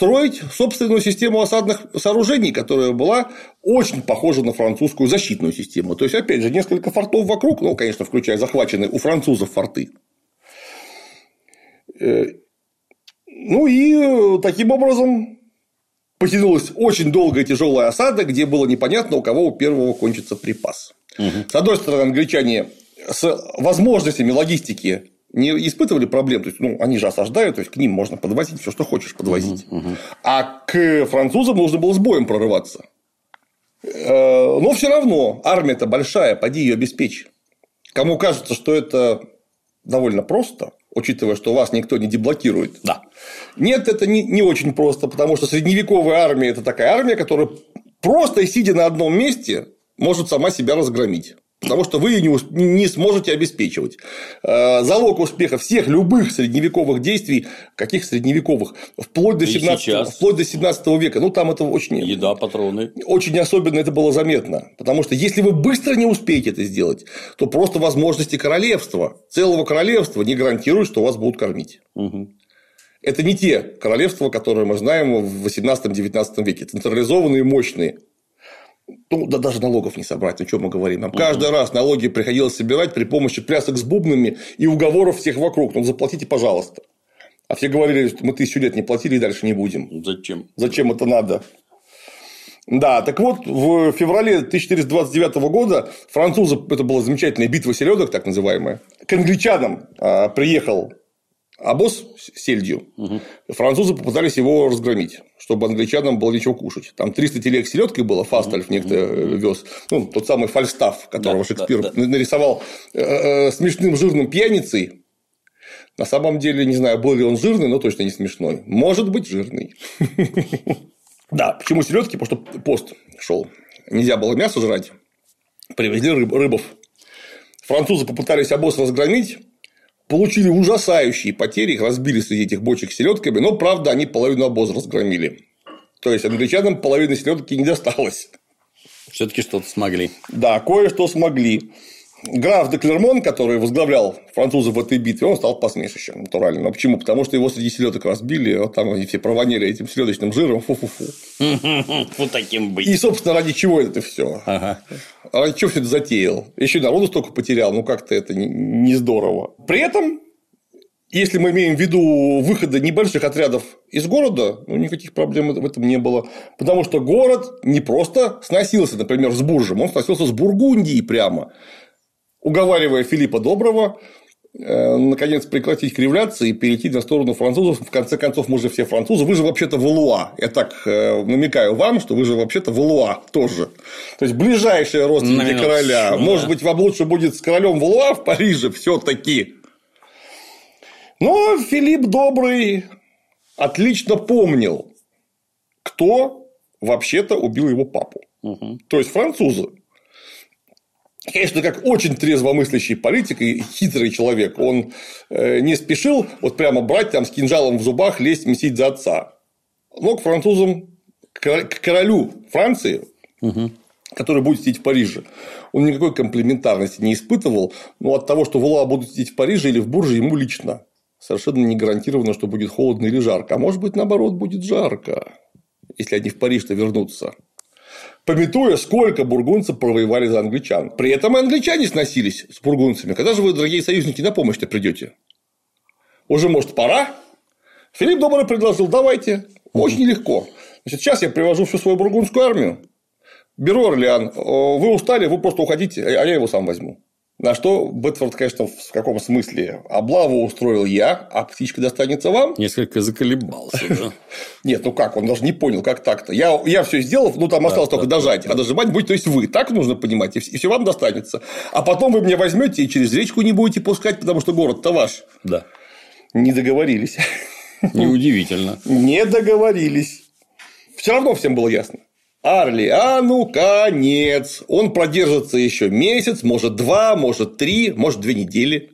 строить собственную систему осадных сооружений, которая была очень похожа на французскую защитную систему. То есть, опять же, несколько фортов вокруг, ну, конечно, включая захваченные у французов форты. Э, ну и таким образом потянулась очень долгая тяжелая осада, где было непонятно, у кого у первого кончится припас. С одной стороны, англичане с возможностями логистики не испытывали проблем, то есть, ну, они же осаждают, то есть, к ним можно подвозить все, что хочешь подвозить. А к французам нужно было с боем прорываться. Э, Но все равно армия-то большая, поди ее обеспечь. Кому кажется, что это довольно просто, учитывая, что вас никто не деблокирует. Да. Нет, это не, не очень просто, потому что средневековая армия – это такая армия, которая просто сидя на одном месте может сама себя разгромить. Потому что вы ее не, сможете обеспечивать. Э, Залог успеха всех любых средневековых действий, каких средневековых, вплоть до, И 17, сейчас. вплоть до 17 века, ну там это очень Еда, патроны. очень особенно это было заметно. Потому что если вы быстро не успеете это сделать, то просто возможности королевства, целого королевства не гарантируют, что вас будут кормить. Мгм. Это не те королевства, которые мы знаем в 18-19 веке. Централизованные, мощные. Ну, да даже налогов не собрать, о чем мы говорим. Нам каждый раз налоги приходилось собирать при помощи плясок с бубнами и уговоров всех вокруг. Ну, заплатите, пожалуйста. А все говорили, что мы тысячу лет не платили и дальше не будем. Зачем? Зачем это надо? Да, так вот, в феврале 1429 года французы, это была замечательная битва селедок, так называемая, к англичанам а, приехал обоз с сельдью. Французы попытались его разгромить, чтобы англичанам было нечего кушать. Там 300 телег селедкой было, Фастальф некто вез. Ну, тот самый Фальстаф, которого Да, Шекспир да, да. нарисовал э, э, смешным жирным пьяницей. На самом деле, не знаю, был ли он жирный, но точно не смешной. Может быть, жирный. (laughs) Да, почему селедки? Потому что пост шел. Нельзя было мясо жрать. Привезли рыб- рыбов. Французы попытались обоз разгромить, получили ужасающие потери, их разбили среди этих бочек селедками, но, правда, они половину обоза разгромили. То есть, англичанам половины селедки не досталось. Все-таки что-то смогли. Да, кое-что смогли. Граф де Клермон, который возглавлял французов в этой битве, он стал посмешищем, натурально. Ну, почему? Потому что его среди селедок разбили, вот там они все провоняли этим селедочным жиром, фу-фу-фу. (laughs) Вот таким быть. И, собственно, ради чего это все? Ага. Ради чего все это затеял? Еще и народу столько потерял, ну как-то это не, здорово. При этом, если мы имеем в виду выходы небольших отрядов из города, ну никаких проблем в этом не было. Потому что город не просто сносился, например, с Буржем, он сносился с Бургундии прямо, уговаривая Филиппа Доброго э, наконец прекратить кривляться и перейти на сторону французов. В конце концов, мы же все французы. Вы же вообще-то Валуа. Я так э, намекаю вам, что вы же вообще-то Валуа тоже. То есть ближайшие родственники короля. да. Может быть, вам лучше будет с королем Валуа в Париже все-таки. Но Филипп Добрый отлично помнил, кто вообще-то убил его папу. То есть французы. Конечно, как очень трезвомыслящий политик и хитрый человек, он э, не спешил вот прямо брать там с кинжалом в зубах, лезть мстить за отца. Но к французам, к кор- к королю Франции, который будет сидеть в Париже, он никакой комплементарности не испытывал, но от того, что Вула будут сидеть в Париже или в Бурже, ему лично совершенно не гарантировано, что будет холодно или жарко. А может быть, наоборот, будет жарко, если они в Париж-то вернутся пометуя, сколько бургунцев провоевали за англичан. При этом и англичане сносились с бургунцами. Когда же вы, дорогие союзники, на помощь-то придете? Уже, может, пора? Филипп Добрый предложил, давайте. Очень легко. Значит, сейчас я привожу всю свою бургундскую армию, беру Орлеан, вы устали, вы просто уходите, а я его сам возьму. На что Бетфорд, конечно, в каком смысле облаву устроил я, а птичка достанется вам. Несколько заколебался, да? (laughs) Нет, ну как, он даже не понял, как так-то. Я, я все сделал, ну там осталось только дожать, а дожимать будет, то есть вы. Так нужно понимать, и все вам достанется. А потом вы меня возьмете и через речку не будете пускать, потому что город-то ваш. Да. Не договорились. Неудивительно. (laughs) Не договорились. Все равно всем было ясно. Орлеану конец. Он продержится еще месяц, может два, может три, может две недели.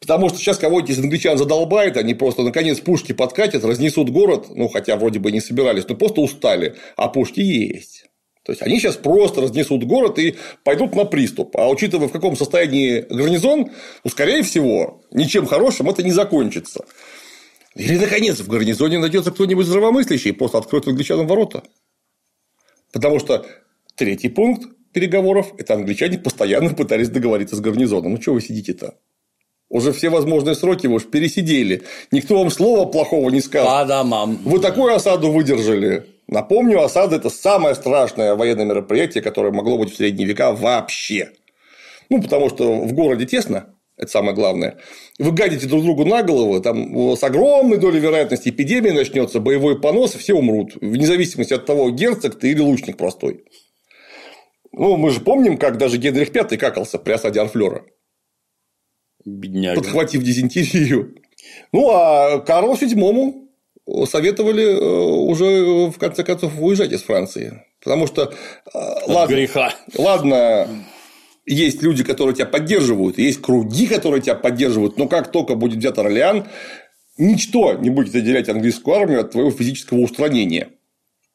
Потому что сейчас кого-нибудь из англичан задолбает, они просто наконец пушки подкатят, разнесут город, ну хотя вроде бы не собирались, но просто устали, а пушки есть. То есть они сейчас просто разнесут город и пойдут на приступ. А учитывая, в каком состоянии гарнизон, ну, скорее всего, ничем хорошим это не закончится. Или, наконец, в гарнизоне найдется кто-нибудь здравомыслящий и просто откроет англичанам ворота. Потому что третий пункт переговоров – это англичане постоянно пытались договориться с гарнизоном. Ну, что вы сидите-то? Уже все возможные сроки вы уж пересидели. Никто вам слова плохого не сказал. По домам. Вы такую осаду выдержали. Напомню, осада – это самое страшное военное мероприятие, которое могло быть в средние века вообще. Ну, потому что в городе тесно, это самое главное. Вы гадите друг другу на голову, там с огромной долей вероятности эпидемия начнется, боевой понос, и все умрут. Вне зависимости от того, герцог ты или лучник простой. Ну, мы же помним, как даже Генрих V какался при осаде Арфлера, Бедняга. подхватив дизентерию. Ну, а Карлу VII советовали э, уже, в конце концов, уезжать из Франции. Потому что, э, От ладно, греха. ладно, есть люди, которые тебя поддерживают, есть круги, которые тебя поддерживают, но как только будет взят Орлеан, ничто не будет отделять английскую армию от твоего физического устранения.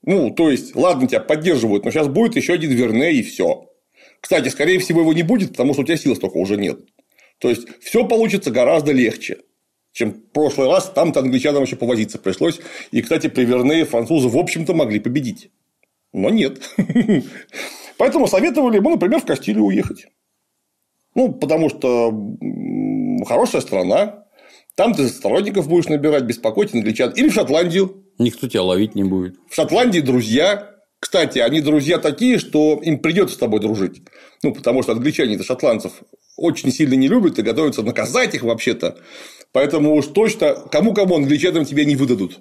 Ну, то есть, ладно, тебя поддерживают, но сейчас будет еще один Верне и все. Кстати, скорее всего, его не будет, потому что у тебя сил столько уже нет. То есть, все получится гораздо легче, чем в прошлый раз. Там-то англичанам еще повозиться пришлось. И, кстати, при Верне французы, в общем-то, могли победить. Но нет. (laughs) Поэтому советовали ему, например, в Кастилию уехать. Ну, потому что хорошая страна, там ты сторонников будешь набирать, беспокоить англичан. Или в Шотландию. Никто тебя ловить не будет. В Шотландии друзья. Кстати, они друзья такие, что им придется с тобой дружить. Ну, потому что англичане это шотландцев очень сильно не любят и готовятся наказать их вообще-то. Поэтому уж точно кому-кому англичанам тебя не выдадут.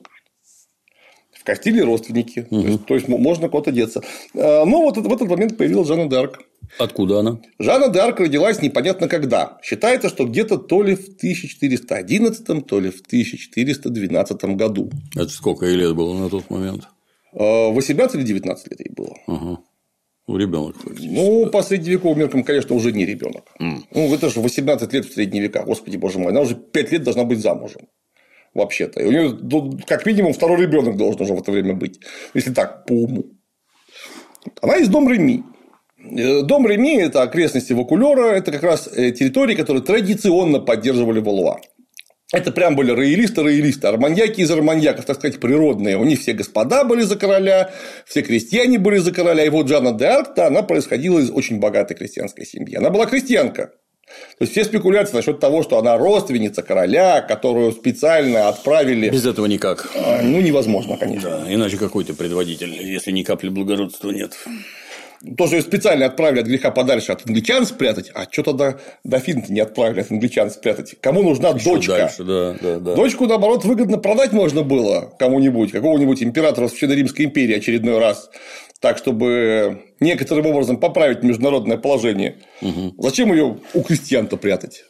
В Кастилии родственники. То, есть, то есть, можно куда-то деться. А, Но вот в этот момент появилась Жанна Дарк. Откуда она? Жанна Д'Арк родилась непонятно когда. Считается, что где-то то ли в 1411, то ли в 1412 году. Это сколько ей лет было на тот момент? А, 18 или 19 лет ей было. Ага. Ну, ребенок. Ну, по средневековым меркам, конечно, уже не ребенок. Ну, это же 18 лет в средние века, господи боже мой, она уже 5 лет должна быть замужем. Вообще-то. И у нее, как минимум, второй ребенок должен уже в это время быть. Если так, по уму. Она из дом Реми. Э, Дом Реми – это окрестности Вакулера, это как раз э, территории, которые традиционно поддерживали Валуа. Это прям были роялисты, роялисты, арманьяки из арманьяков, так сказать, природные. У них все господа были за короля, все крестьяне были за короля. И вот Жанна де Арк-то, она происходила из очень богатой крестьянской семьи. Она была крестьянка. То есть, все спекуляции насчет того, что она родственница короля, которую специально отправили, Без этого никак. а, ну, невозможно, конечно. Да, иначе какой ты предводитель, если ни капли благородства нет. То, что ее специально отправили от греха подальше от англичан спрятать, а что тогда дофин не отправили от англичан спрятать? Кому нужна Что дочка? дальше, да, да, да. Дочку, наоборот, выгодно продать можно было кому-нибудь, какого-нибудь императора Священной Римской империи очередной раз, так, чтобы некоторым образом поправить международное положение. Зачем ее у крестьян-то прятать?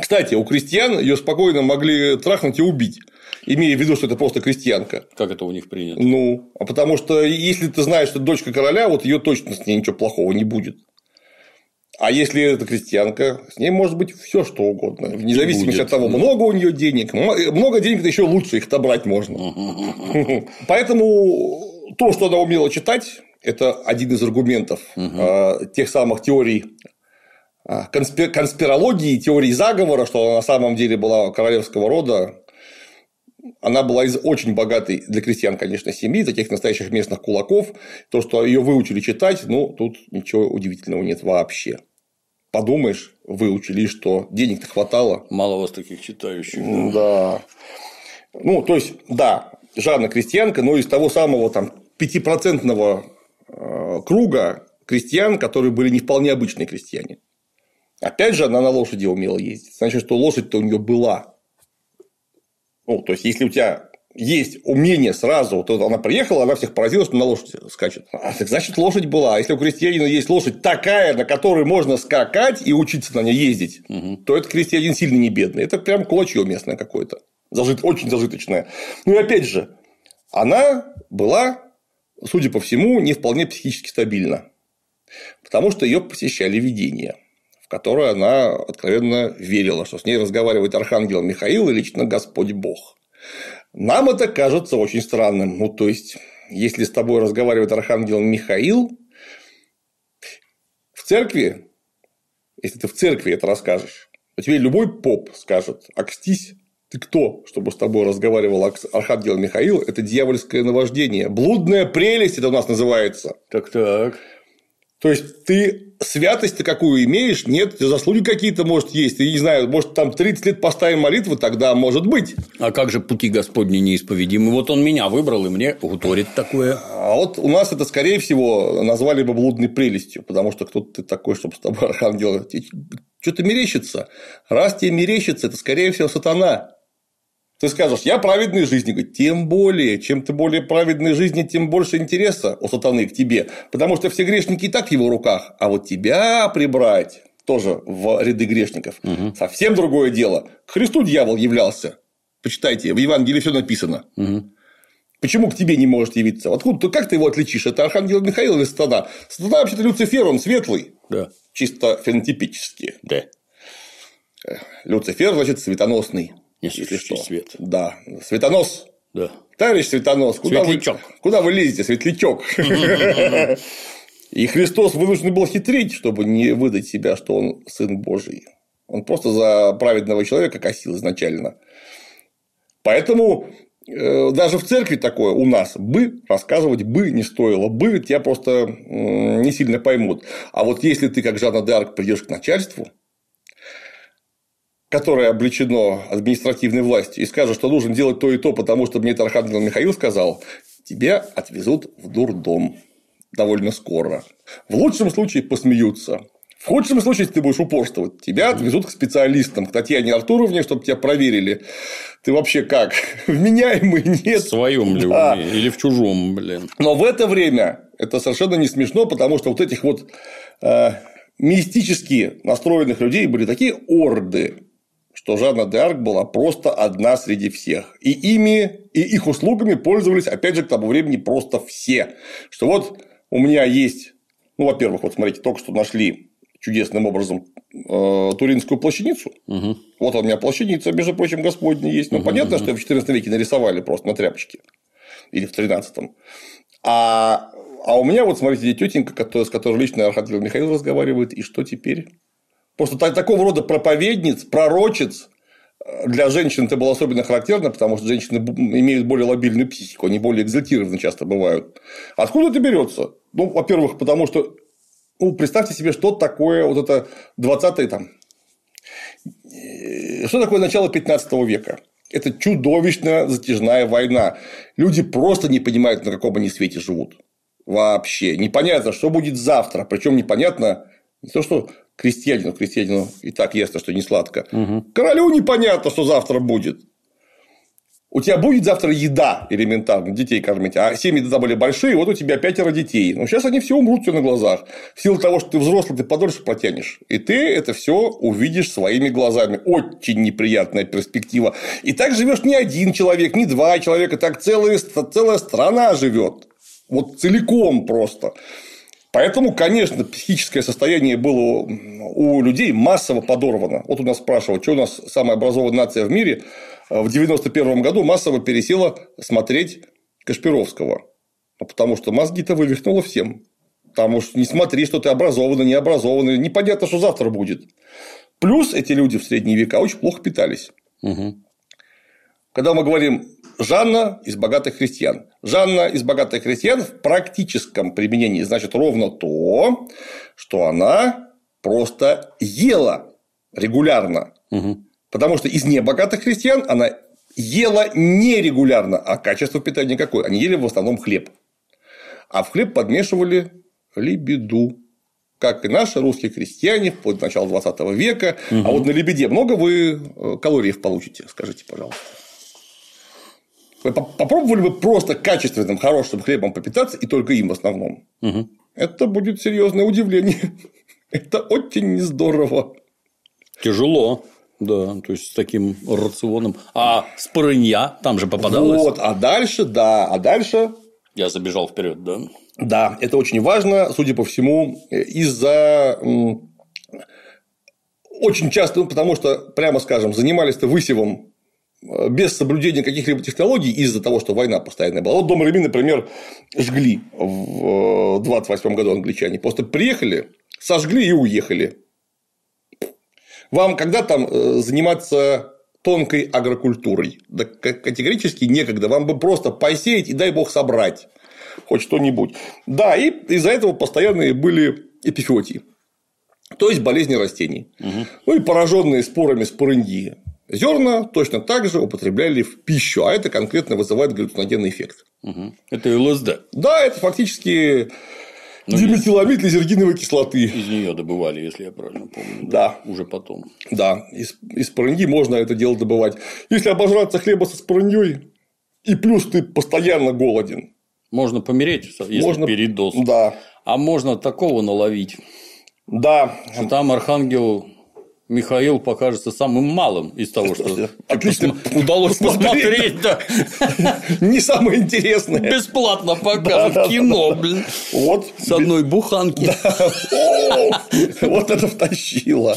Кстати, у крестьян ее спокойно могли трахнуть и убить, имея в виду, что это просто крестьянка. Как это у них принято? Ну, а потому что если ты знаешь, что это дочка короля, вот ее точно с ней ничего плохого не будет. А если это крестьянка, с ней может быть все что угодно. Вне зависимости от того, много у нее денег. м- Много денег это еще лучше их отобрать можно. (laughs) Поэтому то, что она умела читать, это один из аргументов э, тех самых теорий а, конспи- конспирологии, теории заговора, что она на самом деле была королевского рода, она была из очень богатой для крестьян, конечно, семьи, таких настоящих местных кулаков. То, что ее выучили читать, ну, тут ничего удивительного нет вообще. Подумаешь, выучили, что денег-то хватало. Мало вас таких читающих. Да. Ну, то есть, да, Жанна крестьянка, но из того самого там пятипроцентного э, круга крестьян, которые были не вполне обычные крестьяне. Опять же, она на лошади умела ездить. Значит, что лошадь-то у нее была. Ну, то есть, если у тебя есть умение сразу, то она приехала, она всех поразила, что на лошади скачет. А, так значит, лошадь была. А если у крестьянина есть лошадь такая, на которой можно скакать и учиться на ней ездить, то этот крестьянин сильно не бедный. Это прям кулачье местное какое-то. Зажит... Очень зажиточное. Ну и опять же, она была, судя по всему, не вполне психически стабильна. Потому что ее посещали видения в которое она откровенно верила, что с ней разговаривает архангел Михаил и лично Господь Бог. Нам это кажется очень странным. Ну, то есть, если с тобой разговаривает архангел Михаил, в церкви, если ты в церкви это расскажешь, то тебе любой поп скажет, акстись, ты кто, чтобы с тобой разговаривал архангел Михаил? Это дьявольское наваждение. Блудная прелесть это у нас называется. Так так. То есть ты святость-то какую имеешь? Нет, заслуги какие-то, может, есть. Я не знаю, может, там 30 лет поставим молитву, тогда может быть. А как же пути Господни неисповедимы? Вот он меня выбрал, и мне гуторит такое. А вот у нас это, скорее всего, назвали бы блудной прелестью, потому что кто ты такой, чтобы с тобой (laughs) архангел что-то мерещится. Раз тебе мерещится, это, скорее всего, сатана. Ты скажешь, я праведной жизни. Говорит, тем более, чем ты более праведной жизни, тем больше интереса у сатаны к тебе. Потому что все грешники и так в его руках. А вот тебя прибрать тоже в ряды грешников. Угу. Совсем другое дело. К Христу дьявол являлся. Почитайте, в Евангелии все написано. Угу. Почему к тебе не может явиться? Откуда ты, как ты его отличишь? Это архангел Михаил или сатана? Сатана вообще-то Люцифер, он светлый. Да. Чисто фенотипически. Да. Люцифер, значит, светоносный. Если что. свет. Да. Светонос. Да. Товарищ Светонос, куда Светлячок. вы, куда вы лезете, светлячок? (laughs) И Христос вынужден был хитрить, чтобы не выдать себя, что он сын Божий. Он просто за праведного человека косил изначально. Поэтому э, даже в церкви такое у нас бы рассказывать бы не стоило бы тебя просто не сильно поймут. А вот если ты как Жанна Дарк придешь к начальству, которое обличено административной властью, и скажет, что нужно делать то и то, потому что мне это Архангел Михаил сказал, тебя отвезут в дурдом довольно скоро. В лучшем случае посмеются. В худшем случае, если ты будешь упорствовать, тебя отвезут к специалистам, к Татьяне Артуровне, чтобы тебя проверили. Ты вообще как? (laughs) Вменяемый нет? В своем ли да. уме или в чужом, блин. Но в это время это совершенно не смешно, потому что вот этих вот э, мистически настроенных людей были такие орды что Жанна д'Арк была просто одна среди всех. И ими, и их услугами пользовались, опять же, к тому времени просто все. Что вот у меня есть, ну, во-первых, вот смотрите, только что нашли чудесным образом э, Туринскую плащаницу. Угу. Вот у меня плащаница, между прочим, Господня есть. Ну, угу, понятно, угу. что в 14 веке нарисовали просто на тряпочке. Или в 13 а, а у меня, вот смотрите, тетенька, с которой лично Архангел Михаил разговаривает, и что теперь? Просто такого рода проповедниц, пророчец э, для женщин это было особенно характерно, потому что женщины имеют более лобильную психику, они более экзальтированы часто бывают. Откуда это берется? Ну, во-первых, потому что ну, представьте себе, что такое вот это 20 там. Э, что такое начало 15 века? Это чудовищно затяжная война. Люди просто не понимают, на каком они свете живут. Вообще. Непонятно, что будет завтра. Причем непонятно не то, что крестьянину, крестьянину и так ясно, что не сладко. Угу. Королю непонятно, что завтра будет. У тебя будет завтра еда элементарно, детей кормить, а семьи тогда были большие, вот у тебя пятеро детей. Но сейчас они все умрут все на глазах. В силу того, что ты взрослый, ты подольше протянешь. И ты это все увидишь своими глазами. Очень неприятная перспектива. И так живешь не один человек, не два человека, так целая, целая страна живет. Вот целиком просто. Поэтому, конечно, психическое состояние было у людей массово подорвано. Вот у нас спрашивают, что у нас самая образованная нация в мире в 91 году массово пересела смотреть Кашпировского. Ну, потому что мозги-то вывихнуло всем. Там уж не смотри, что ты образованный, не образованный. Непонятно, что завтра будет. Плюс эти люди в средние века очень плохо питались. Угу. Когда мы говорим Жанна из богатых крестьян. Жанна из богатых крестьян в практическом применении значит ровно то, что она просто ела регулярно. Угу. Потому что из небогатых крестьян она ела нерегулярно, а качество питания какое? Они ели в основном хлеб. А в хлеб подмешивали лебеду, как и наши русские крестьяне вплоть до начала 20 века. Угу. А вот на лебеде много вы э, калориев получите, скажите, пожалуйста. Вы попробовали бы просто качественным, хорошим хлебом попитаться, и только им в основном? Угу. Это будет серьезное удивление. (laughs) Это очень здорово. Тяжело. Да, то есть с таким рационом. А спорынья там же попадалось? Вот, а дальше, да, а дальше. Я забежал вперед, да. Да, это очень важно, судя по всему, из-за очень часто, ну, потому что, прямо скажем, занимались-то высевом Э, без соблюдения каких-либо технологий из-за того, что война постоянная была. Вот дом Реми, например, жгли в 28 э, году англичане. Просто приехали, сожгли и уехали. Вам когда там э, заниматься тонкой агрокультурой? Да категорически некогда. Вам бы просто посеять и дай бог собрать. хоть что-нибудь. Да, и из-за этого постоянные были эпифиотии, то есть болезни растений. Ну и пораженные спорами спорыньи зерна точно так же употребляли в пищу, а это конкретно вызывает галлюциногенный эффект. Это ЛСД. Да, это фактически Ну, диметиламид лизергиновой кислоты. Из нее добывали, если я правильно помню. Да. Уже потом. Да, из, из спорыньи можно это дело добывать. Если обожраться хлеба со спорыньей, и плюс ты постоянно голоден. Можно помереть, если можно... передоз. Да. А можно такого наловить, Да. что там архангел Михаил покажется самым малым из того, что Отлично удалось посмотреть. да. (laughs) Не самое интересное. Бесплатно покажут Да-да-да. кино, блин. Вот. С одной буханки. Вот это втащило.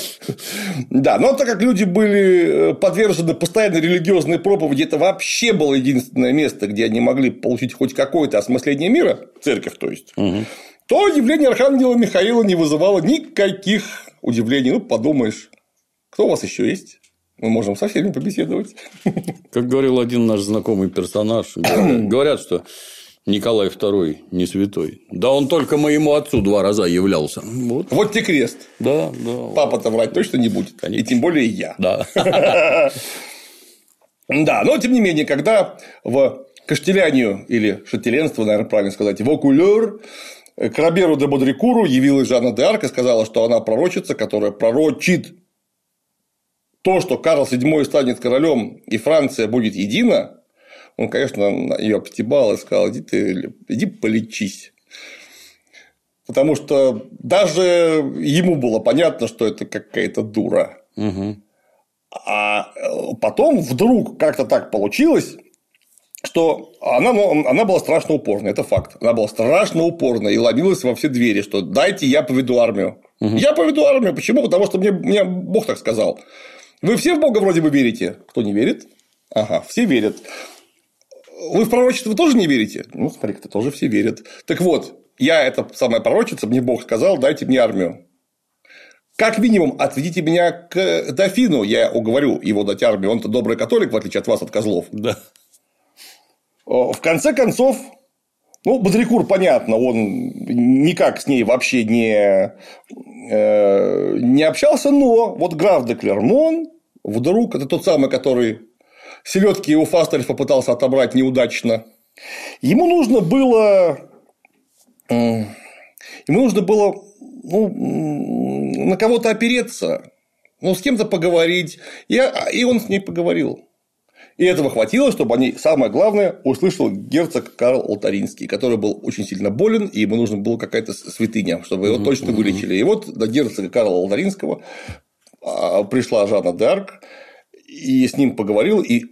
Да, но так как люди были э, подвержены постоянной религиозной проповеди, это вообще было единственное место, где они могли получить хоть какое-то осмысление мира, церковь, то есть, то явление Архангела Михаила не вызывало никаких удивлений. Ну, подумаешь, кто у вас еще есть? Мы можем со всеми побеседовать. (laughs) Как говорил один наш знакомый персонаж, говорят, (clears throat) что Николай II не святой. Да он только моему отцу два раза являлся. Вот. Вот тебе крест. Да, да. Папа-то врать точно не будет. И тем более я. Да. (laughs) Да, но тем не менее, когда в Каштелянию, или Шателенство, наверное, правильно сказать, в Окулер, к Роберу де Бодрикуру явилась Жанна де Арк и сказала, что она пророчица, которая пророчит то, что Карл VII станет королем и Франция будет едина, он, конечно, ее обстебал и сказал, иди ты, иди полечись. Потому что даже ему было понятно, что это какая-то дура. А потом вдруг как-то так получилось, что она, ну, она была страшно упорна, это факт. Она была страшно упорна и ломилась во все двери, что дайте я поведу армию. Я поведу армию. Почему? Потому что мне, мне Бог так сказал. Вы все в Бога вроде бы верите. Кто не верит? Ага, все верят. Вы в пророчество тоже не верите? Ну, смотри-ка, тоже все верят. Так вот, я это самая пророчица, мне Бог сказал, дайте мне армию. Как минимум, отведите меня к дофину, я уговорю его дать армию, он-то добрый католик, в отличие от вас, от козлов. Да. В конце концов, ну, Бодрикур, понятно, он никак с ней вообще не, не общался, но вот граф де Клермон вдруг, это тот самый, который селедки у Фастельфа попытался отобрать неудачно, ему нужно было, э, ему нужно было ну, на кого-то опереться, ну, с кем-то поговорить, и, и он с ней поговорил. И этого хватило, чтобы они, самое главное, услышал герцог Карл Алтаринский, который был очень сильно болен, и ему нужна была какая-то святыня, чтобы его точно вылечили. И вот до герцога Карла Алтаринского пришла Жанна Д'Арк, и с ним поговорил, и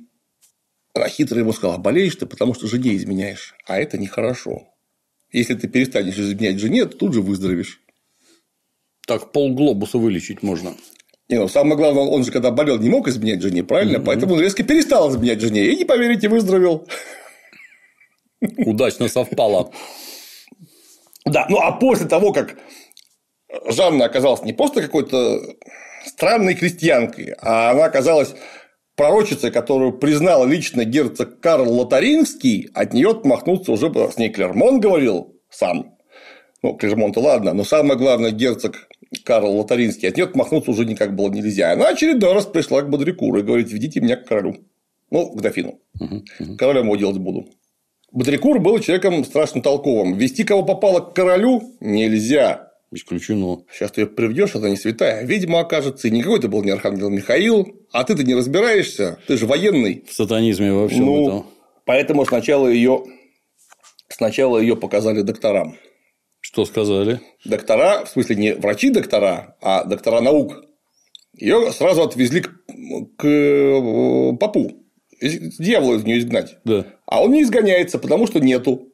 она хитро ему сказала, болеешь ты, потому что жене изменяешь, а это нехорошо. Если ты перестанешь изменять жене, то тут же выздоровеешь. Так полглобуса вылечить можно. Не, ну, самое главное, он же когда болел, не мог изменять жене, правильно? Поэтому он резко перестал изменять жене. И не поверите, выздоровел. Удачно совпало. Да, ну а после того, как Жанна оказалась не просто какой-то странной крестьянкой, а она оказалась пророчицей, которую признал лично герцог Карл Лотаринский, от нее отмахнуться уже с ней Клермон говорил сам. Ну, Клермон-то ладно, но самое главное, герцог Карл Лотаринский, от нее отмахнуться уже никак было нельзя. Она очередной раз пришла к Бодрикуру и говорит, ведите меня к королю. Ну, к дофину. Королем его делать буду. Бодрикур был человеком страшно толковым. Вести кого попало к королю нельзя. Исключено. Сейчас ты ее приведешь, она не святая. Ведьма окажется, и никакой ты был не архангел Михаил, а ты-то не разбираешься, ты же военный. В сатанизме во всем Ну, этом. поэтому сначала ее сначала ее показали докторам. Что сказали? Доктора, в смысле, не врачи-доктора, а доктора наук. Ее сразу отвезли к, к э, попу. Дьявола из нее изгнать. Да. А он не изгоняется, потому что нету.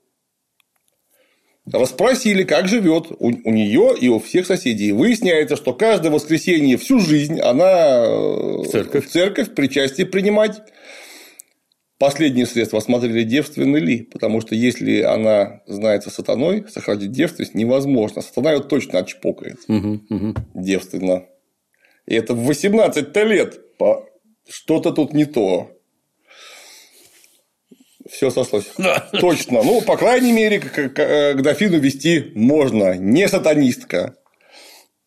Расспросили, как живет у, у нее и у всех соседей. Выясняется, что каждое воскресенье всю жизнь она э, Церковь. в церковь причастие принимать. Последнее средство осмотрели, девственны ли, потому что если она знается сатаной, сохранить девственность невозможно. Сатана ее точно отчпокает. Мгм, мгм. Девственно. И это в 18 лет. Что-то тут не то. Все сошлось. Точно. Ну, по крайней мере, к, э, к дофину вести можно. Не сатанистка.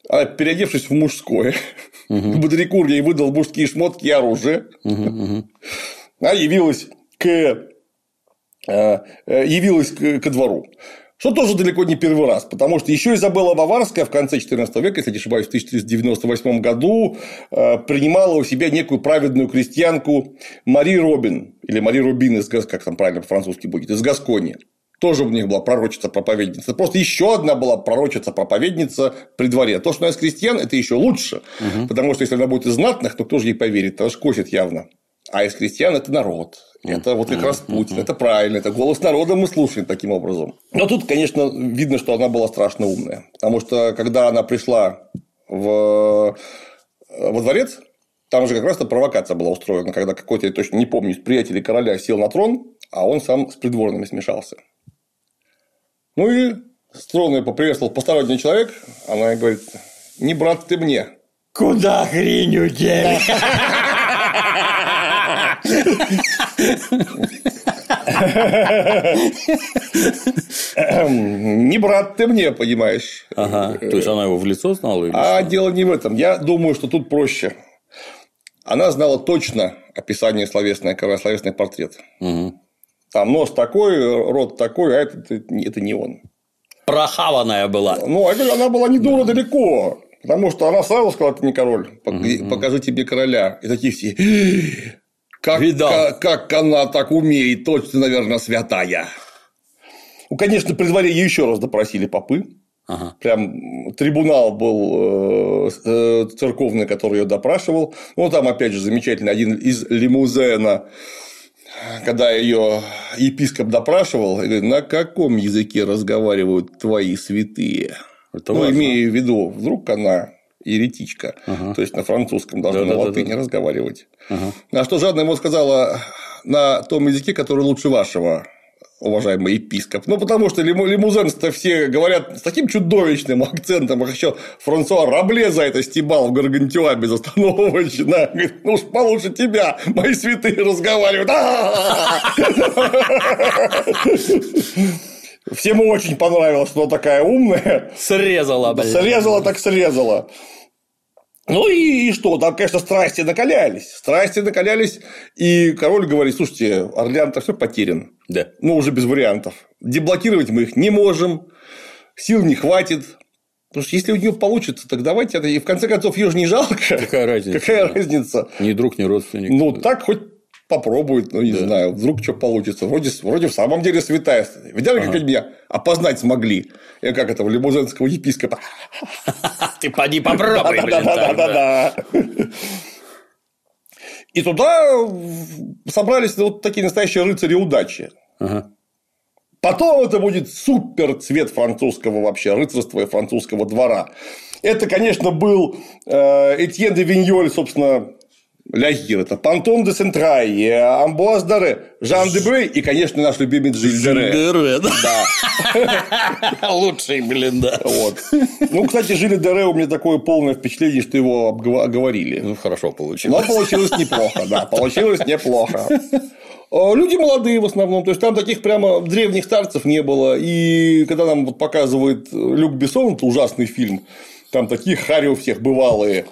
А переодевшись в мужское. Бодрикур ей выдал мужские шмотки и оружие. Она явилась к э, э, явилась к, ко двору. Что тоже далеко не первый раз, потому что еще Изабелла Баварская в конце XIV века, если не ошибаюсь, в 1498 году э, принимала у себя некую праведную крестьянку Мари Робин, или Мари Рубин, из, как там правильно по-французски будет, из Гаскони. Тоже у них была пророчица-проповедница. Просто еще одна была пророчица-проповедница при дворе. То, что она из крестьян, это еще лучше. Потому что если она будет из знатных, то кто же ей поверит? Это же косит явно. А из крестьян это народ. Это вот как раз Путин. Это правильно. Это голос народа мы слушаем таким образом. Но тут, конечно, видно, что она была страшно умная. Потому что когда она пришла в... во дворец, там же как раз-то провокация была устроена, когда какой-то, я точно не помню, из приятелей короля сел на трон, а он сам с придворными смешался. Ну и струнный поприветствовал посторонний человек, она говорит, не брат ты мне. Куда хрень удели? (laughs) Не брат ты мне, понимаешь. Ага. То есть она его в лицо знала? А дело не в этом. Я думаю, что тут проще. Она знала точно описание словесное, словесный портрет. Там нос такой, рот такой, а это, это не он. Прохаванная была. Ну, она была не дура далеко. Потому что она сразу сказала, ты не король, пок- покажите мне короля. И такие все, как, Видал. как, как она так умеет, точно, наверное, святая. Ну, конечно, при дворе ее еще раз допросили попы. Ага. Прям трибунал был э, э, церковный, который ее допрашивал. Ну, там, опять же, замечательный один из лимузена, когда ее епископ допрашивал, говорит, на каком языке разговаривают твои святые? Это ну, важно. имея в виду, вдруг она еретичка, то есть на французском должна на Да-да-да-да. латыни разговаривать. А что жадно ему сказала на том языке, который лучше вашего, уважаемый епископ. Ну, потому что лиму- лимузенцы-то все говорят с таким чудовищным акцентом, а еще Франсуа Рабле за это стебал в Гаргантюа безостановочно. Говорит, ну уж получше тебя, мои святые разговаривают. Всем очень понравилось, что она такая умная. Срезала, блядь. Срезала так срезала. Ну и, и что, там, конечно, страсти накалялись. Страсти накалялись, и король говорит, слушайте, Орлеан-то все потерян. Да. Ну, уже без вариантов. Деблокировать мы их не можем, сил не хватит. Потому что если у нее получится, так давайте это. И в конце концов, ее же не жалко. Какая разница? Какая Да. разница? Ни друг, ни родственник. Ну, так хоть попробует, ну, не знаю, вдруг что получится. Вроде, вроде в самом деле святая. Видали, как они меня опознать смогли? Я как это, в лимузенского епископа. (laughs) Ты поди попробуй, да. Да-да-да-да-да. И туда собрались вот такие настоящие рыцари удачи. Ага. Потом это будет супер цвет французского вообще рыцарства и французского двора. Это, конечно, был э, Этьен де Виньоль, собственно, Ляхир, это Пантон де Сентрай, э, Амбуаз Даре, Жан де Брей и, конечно, наш любимый Жиль Дере. Дыре, да? Да. (laughs) Лучший, блин, да. Вот. Ну, кстати, Жиль Дере у меня такое полное впечатление, что его оговорили. Ну, хорошо Но получилось. получилось неплохо, да, получилось неплохо. А, Люди молодые в основном, то есть там таких прямо древних старцев не было. И когда нам вот показывает Люк Бессон, это ужасный фильм, там такие хари у всех бывалые.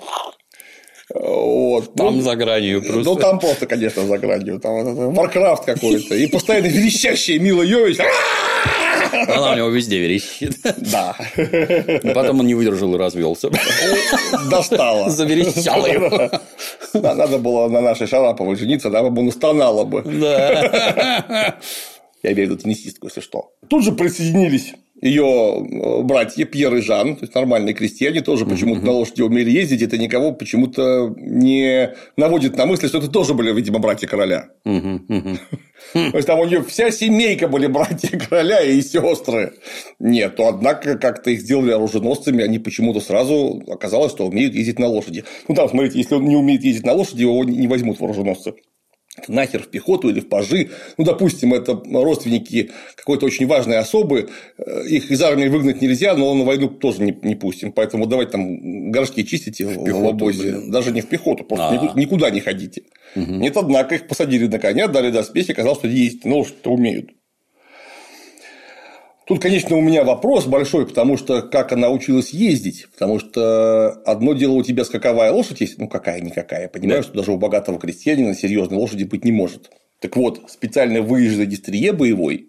Вот. Там ну, за гранью ну, просто. там просто, конечно, за гранью. Там Варкрафт какой-то. И постоянно верещащая Мила Йович. Она у него везде верещит. Да. Но Потом он не выдержал и развелся. Достала. Заверещала его. Да, надо было на нашей Шараповой жениться, она бы настонала бы. Да. Я имею в виду теннисистку, если что. Тут же присоединились ее братья Пьер и Жан, то есть нормальные крестьяне, тоже почему-то на лошади умели ездить, это никого почему-то не наводит на мысль, что это тоже были, видимо, братья короля. (laughs) То есть там у нее вся семейка были братья (laughs) короля и сестры. Нет, то однако как-то их сделали оруженосцами, они почему-то сразу оказалось, что умеют ездить на лошади. Ну там, смотрите, если он не умеет ездить на лошади, его не возьмут в оруженосцы. Нахер в пехоту или в пажи. Ну, допустим, это родственники какой-то очень важной особы, э, их из армии выгнать нельзя, но на войну тоже не, не пустим. Поэтому давайте там горшки чистите в, пехоту, в обозе. блин. Даже не в пехоту, просто А. никуда, не ходите. Нет, однако их посадили на коня, дали доспехи, оказалось, что есть, ну, что умеют. Тут, конечно, у меня вопрос большой, потому что как она училась ездить, потому что одно дело у тебя скаковая лошадь есть, ну какая-никакая, понимаю, Да. что даже у богатого крестьянина серьезной лошади быть не может. Так вот, специально выезженный дистрие боевой,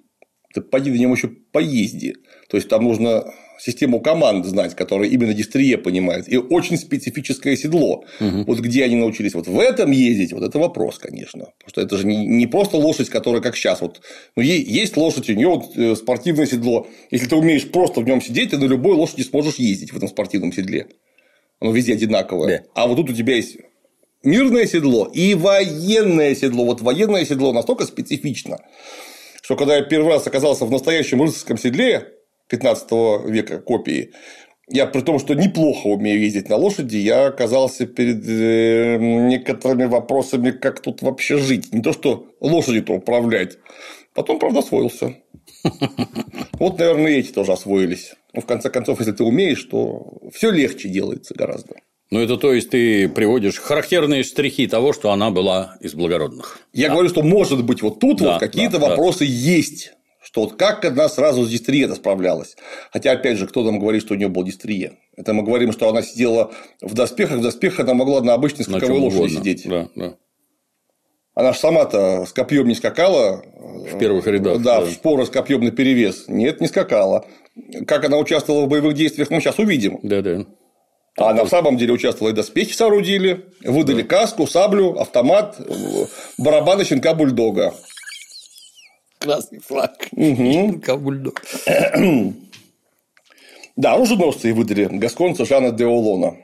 так поди на нем еще поезди. То есть там нужно систему команд знать, которая именно дистрие понимает, и очень специфическое седло. Вот где они научились вот в этом ездить, вот это вопрос, конечно. Потому что это же не, не просто лошадь, которая как сейчас. Вот, ну, есть лошадь, у нее вот э, спортивное седло. Если ты умеешь просто в нем сидеть, ты на любой лошади сможешь ездить в этом спортивном седле. Оно везде одинаковое. Да. А вот тут у тебя есть мирное седло и военное седло. Вот военное седло настолько специфично, что когда я первый раз оказался в настоящем рыцарском седле 15 века копии, я при том, что неплохо умею ездить на лошади, я оказался перед э, некоторыми вопросами, как тут вообще жить. Не то, что лошадью-то управлять. Потом, правда, освоился. (laughs) Вот, наверное, эти тоже освоились. Ну, в конце концов, если ты умеешь, то все легче делается гораздо. Ну, это то есть ты приводишь характерные штрихи того, что она была из благородных. Я говорю, что может быть вот тут Да, вот какие-то да, да. вопросы есть. Что вот как она сразу с дистрией справлялась. Хотя, опять же, кто нам говорит, что у нее был дистрие? Это мы говорим, что она сидела в доспехах, в доспехах она могла на обычной На скаковой чем лошади угодно. сидеть. Да, да. Она же сама-то с копьем не скакала. В первых рядах. Да, в шпоры с копьем на перевес. Нет, не скакала. Как она участвовала в боевых действиях, мы сейчас увидим. Да, да. А она в самом деле участвовала и доспехи соорудили, выдали каску, саблю, автомат, барабаны щенка бульдога. Красный флаг. Кабульдог. (clears throat) Да, оруженосцы выдали гасконца Жана де Олона.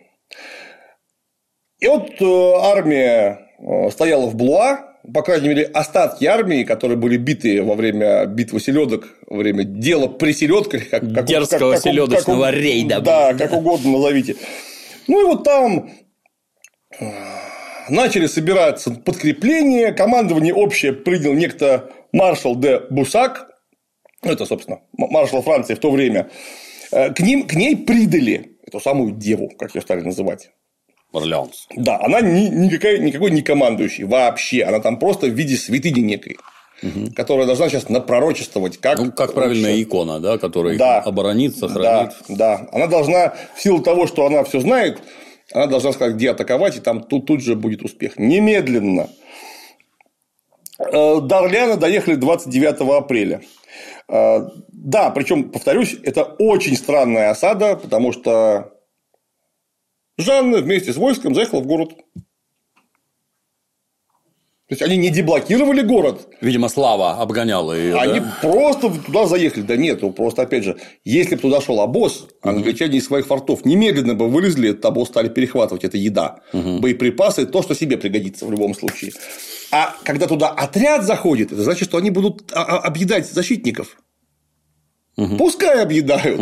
И вот э, армия э, стояла в Блуа, по крайней мере, остатки армии, которые были биты во время битвы селедок, во время дела при селедках, как, как- Дерзкого как- как- селедочного как- рейда. Да, как угодно назовите. Ну и вот там э, начали собираться подкрепления, командование общее принял некто маршал де Бусак, это, собственно, маршал Франции в то время, Э, к, ним, к ней придали эту самую деву, как ее стали называть. Орлеанс. Да, она ни, никакая, никакой не командующий вообще. Она там просто в виде святыни некой, которая должна сейчас напророчествовать, как. Ну, как правильная икона, да, которая Да. оборонит, сохранит. Да, да. Она должна, в силу того, что она все знает, она должна сказать, где атаковать, и там тут, тут же будет успех. Немедленно. Э, До Орлеана доехали 29 апреля. Э, Да, причем, повторюсь, это очень странная осада, потому что Жанна вместе с войском заехала в город. То есть они не деблокировали город, Видимо, Слава обгоняла ее. они да? просто туда заехали. Да нет, ну просто опять же, если бы туда шел обоз, англичане из своих фортов немедленно бы вылезли, этот обоз стали перехватывать. Это еда, боеприпасы, то, что себе пригодится в любом случае. А когда туда отряд заходит, это значит, что они будут а- а- объедать защитников. Пускай объедают.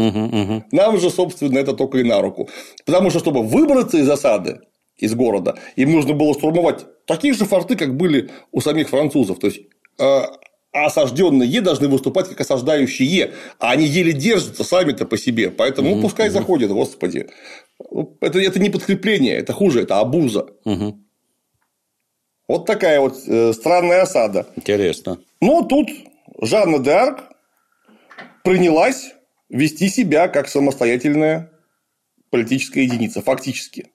Нам же, собственно, это только и на руку. Потому что, чтобы выбраться из осады, из города, им нужно было штурмовать такие же форты, как были у самих французов. То есть, э, осажденные должны выступать как осаждающие, а они еле держатся сами-то по себе. Поэтому ну, пускай заходят, господи. Ну, Это, это не подкрепление, это хуже, это абуза. Вот такая вот э, странная осада. Интересно. Но тут Жанна де Арк принялась вести себя как самостоятельная политическая единица, фактически.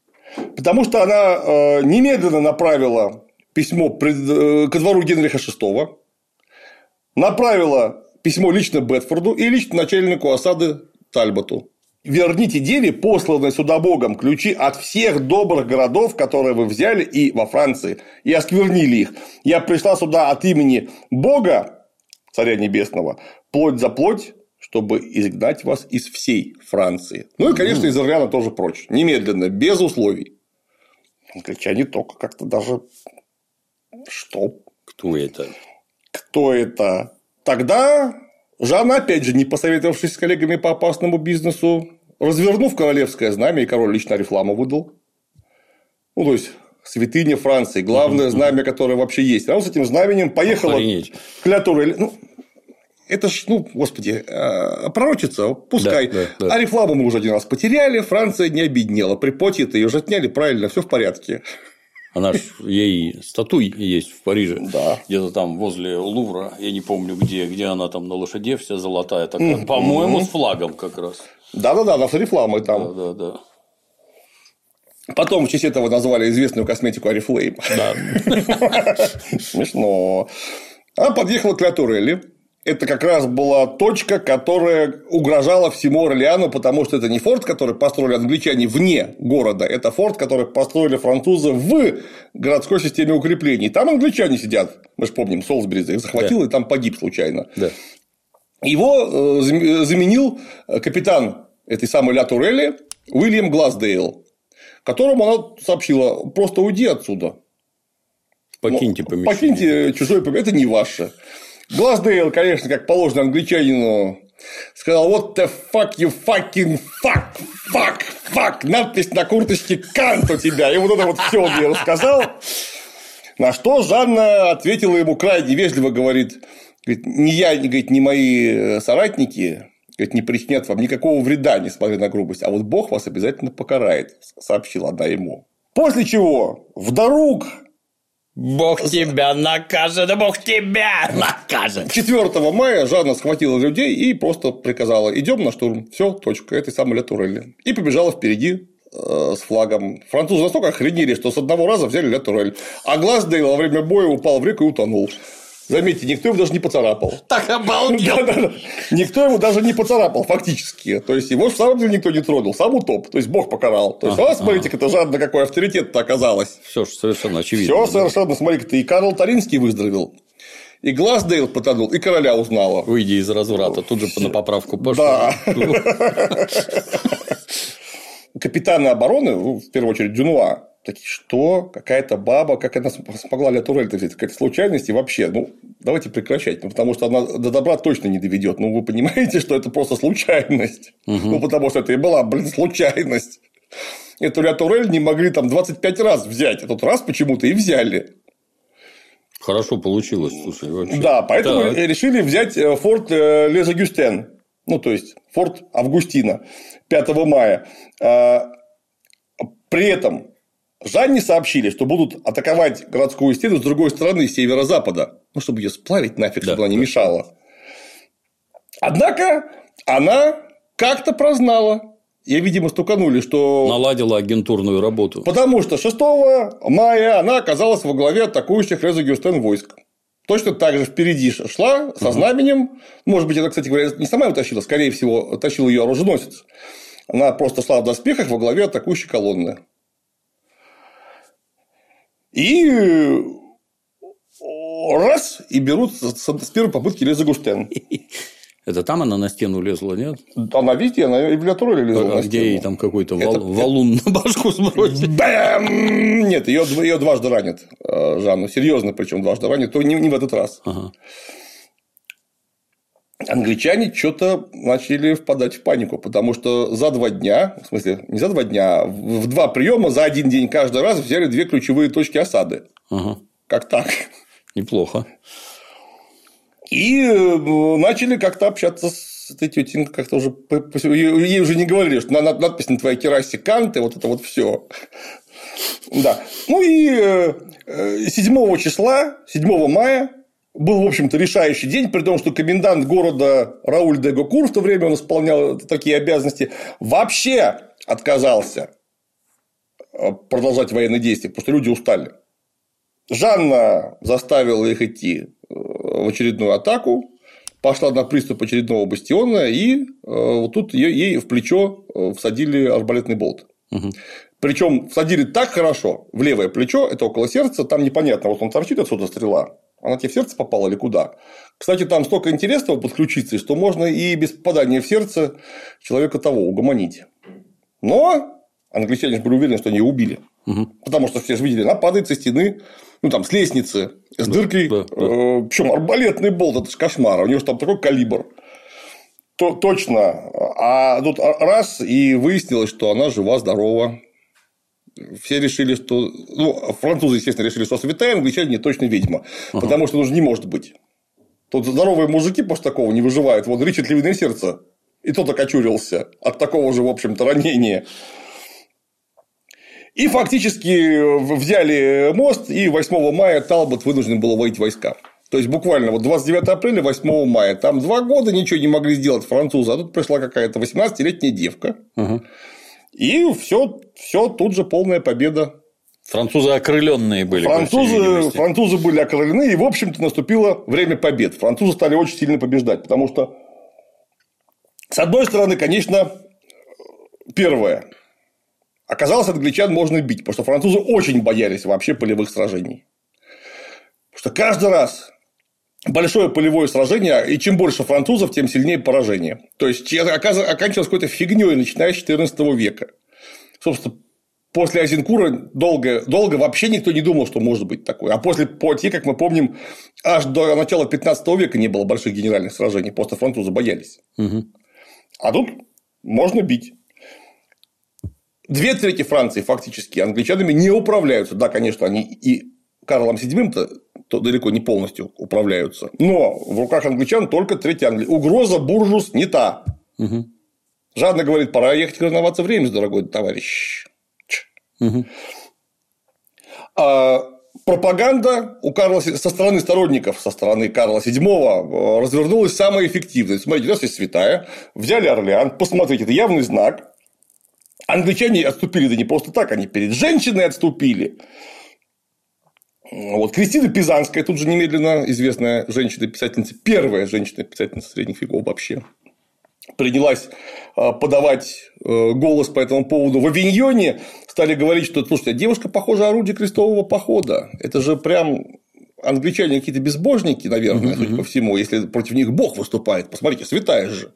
Потому что она э, немедленно направила письмо э, ко двору Генриха VI, направила письмо лично Бетфорду и лично начальнику осады Тальботу. Верните деве, посланные сюда Богом, ключи от всех добрых городов, которые вы взяли и во Франции, и осквернили их. Я пришла сюда от имени Бога, Царя Небесного, плоть за плоть, чтобы изгнать вас из всей Франции. Ну и, конечно, из Орлеана тоже прочь. Немедленно, без условий. Англичане только как-то даже... Что? Кто это? Кто это? Тогда Жанна, опять же, не посоветовавшись с коллегами по опасному бизнесу, развернув королевское знамя, и король лично Арифламу выдал. Ну, то есть, святыня Франции, главное знамя, которое вообще есть. Она с этим знаменем поехала Охренеть. к Ля Турель. Ну, это ж, ну, господи, э, пророчица, пускай. Да, да, да. Арифламу мы уже один раз потеряли, Франция не обеднела. При Поте-то ее же отняли, правильно, все в порядке. Она ж ей статуй есть в Париже. Да. Где-то там возле Лувра, я не помню где, где она там на лошаде вся золотая такая. По-моему, с флагом как раз. Да-да-да, она с Арифламой там. Да, да, да. Потом в честь этого назвали известную косметику Арифлейм. Да. (laughs) Смешно. Она подъехала к Ля Турелли. Это как раз была точка, которая угрожала всему Орлеану, потому что это не форт, который построили англичане вне города, это форт, который построили французы в городской системе укреплений. Там англичане сидят. Мы же помним, Солсбери их захватил Да. и там погиб случайно. Да. Его э, зам- заменил э, капитан этой самой Ля Турелли Уильям Глаздейл, которому она сообщила, просто уйди отсюда. Покиньте помещение. Покиньте чужое помещение, это не ваше. Глаздейл, конечно, как положено англичанину, сказал, what the fuck you fucking fuck, fuck, fuck, надпись на курточке Кант у тебя. И вот это вот все он ей рассказал. На что Жанна ответила ему крайне вежливо, говорит, говорит, ни я, говорит, ни мои э, соратники говорит, не причинят вам никакого вреда, несмотря на грубость, а вот Бог вас обязательно покарает, сообщила она ему. После чего вдруг Бог тебя накажет, Бог тебя накажет. 4 мая Жанна схватила людей и просто приказала идем на штурм. Все, точка. Этой самой Ля Турелли. И побежала впереди э, с флагом. Французы настолько охренели, что с одного раза взяли Ля Турель. А Глаздейл во время боя упал в реку и утонул. Заметьте, никто его даже не поцарапал. Так обалдел. Никто его даже не поцарапал, фактически. То есть его в самом деле никто не тронул, сам утоп. То есть Бог покарал. То есть, а, смотрите, это Жанна какой авторитет-то оказалась. Все же совершенно очевидно. Все совершенно, смотри-ка, и Карл Таринский выздоровел. И Глаздейл потонул, и короля узнала. Выйди из разврата, тут же на поправку пошел. Да. (laughs) Капитаны обороны, в первую очередь Дюнуа, такие, что какая-то баба, как она см- смогла Ля Турель взять, какая-то случайность и вообще, ну, давайте прекращать, ну, потому что она до добра точно не доведет. Ну, вы понимаете, что это просто случайность. Ну, потому что это и была, блин, случайность. Эту Ля Турель не могли там 25 раз взять, а тут раз почему-то и взяли. Хорошо получилось, слушай, вообще. Да, поэтому Так. решили взять э, форт э, Лез Агюстен. Ну, то есть, форт Августина 5 мая. А, При этом Жанне сообщили, что будут атаковать городскую стену с другой стороны, с северо-запада. Ну, чтобы ее сплавить нафиг, Да, чтобы она не да, мешала. Однако, она как-то прознала. Ей, видимо, стуканули, что Наладила агентурную работу. Потому что 6 мая она оказалась во главе атакующих Реза Гюстен войск. Точно так же впереди шла со знаменем. Может быть, она, кстати говоря, не сама его тащила, скорее всего, тащил ее оруженосец. Она просто шла в доспехах во главе атакующей колонны. И раз, и берут с первой попытки Реза Гюстен. (laughs) Это там она на стену лезла, нет? Она везде, она и в Ля Туреле лезла А на где стену. ей там какой-то Это- вал- валун на башку сбросить? (laughs) Бэм! Нет, ее, ее дважды ранят э, Жанну. Серьезно, причем дважды ранят, то не, не в этот раз. Ага. Англичане что-то начали впадать в панику, потому что за два дня, в смысле, не за два дня, а в два приема за один день каждый раз взяли две ключевые точки осады. Ага. Как так? Неплохо. И э, начали как-то общаться с этой тетенькой, как-то уже ей уже не говорили, что на- на- надпись на твоей керасе Канты, вот это вот все. Да. Ну и э, э, 7 числа, 7 мая был, в общем-то, решающий день, при том, что комендант города Рауль де Гокур в то время он исполнял такие обязанности, вообще отказался э, продолжать военные действия, потому что люди устали. Жанна заставила их идти э, в очередную атаку, пошла на приступ очередного бастиона, и э, вот тут ей в плечо всадили арбалетный болт. Причем всадили так хорошо в левое плечо, это около сердца, там непонятно, вот он торчит отсюда стрела, она тебе в сердце попала или куда. Кстати, там столько интересного под ключицей, что можно и без попадания в сердце человека того угомонить. Но англичане же были уверены, что они ее убили. Потому что все же видели, она падает со стены, ну там с лестницы, с дыркой. да, да. Причем арбалетный болт, это же кошмар. У него же там такой калибр. То, точно. А тут раз и выяснилось, что она жива-здорова. Все решили, что... Ну, французы, естественно, решили, что святая, англичане точно ведьма. Потому что ну, же не может быть. Тут здоровые мужики после такого не выживают. Вот Ричард Львиное сердце. И тот окочурился от такого же, в общем-то, ранения. И фактически взяли мост, и 8 мая Талбот вынужден был войти войска. То есть буквально вот 29 апреля, 8 мая. Там два года ничего не могли сделать французы, а тут пришла какая-то 18-летняя девка. Угу. И все, все тут же полная победа. Французы окрыленные были. Французы, французы были окрылены, и, в общем-то, наступило время побед. Французы стали очень сильно побеждать, потому что, с одной стороны, конечно, первое. Оказалось, англичан можно бить, потому что французы очень боялись вообще полевых сражений. Потому что каждый раз большое полевое сражение, и чем больше французов, тем сильнее поражение. То есть, оканчивалось какой-то фигней, начиная с 14 века. Собственно, после Азенкура долго, долго вообще никто не думал, что может быть такое. А после Пуатье, как мы помним, аж до начала 15 века не было больших генеральных сражений, просто французы боялись. Угу. А тут можно бить. Две трети Франции фактически англичанами не управляются. Да, конечно, они и Карлом VII то далеко не полностью управляются. Но в руках англичан только третья Англия. Угроза буржус не та. Угу. Жадно говорит, пора ехать короноваться в Реймс, дорогой товарищ. Угу. А пропаганда у Карла со стороны сторонников, со стороны Карла VII развернулась самая эффективная. Смотрите, у нас есть святая, взяли Орлеан, посмотрите, это явный знак. Англичане отступили, да не просто так, они перед женщиной отступили. Вот Кристина Пизанская, тут же немедленно известная женщина-писательница, первая женщина-писательница средних веков вообще, принялась э, подавать э, голос по этому поводу в Авиньоне, стали говорить, что, слушайте, а девушка похожа орудие крестового похода. Это же прям англичане какие-то безбожники, наверное, судя по всему, если против них Бог выступает. Посмотрите, святая же.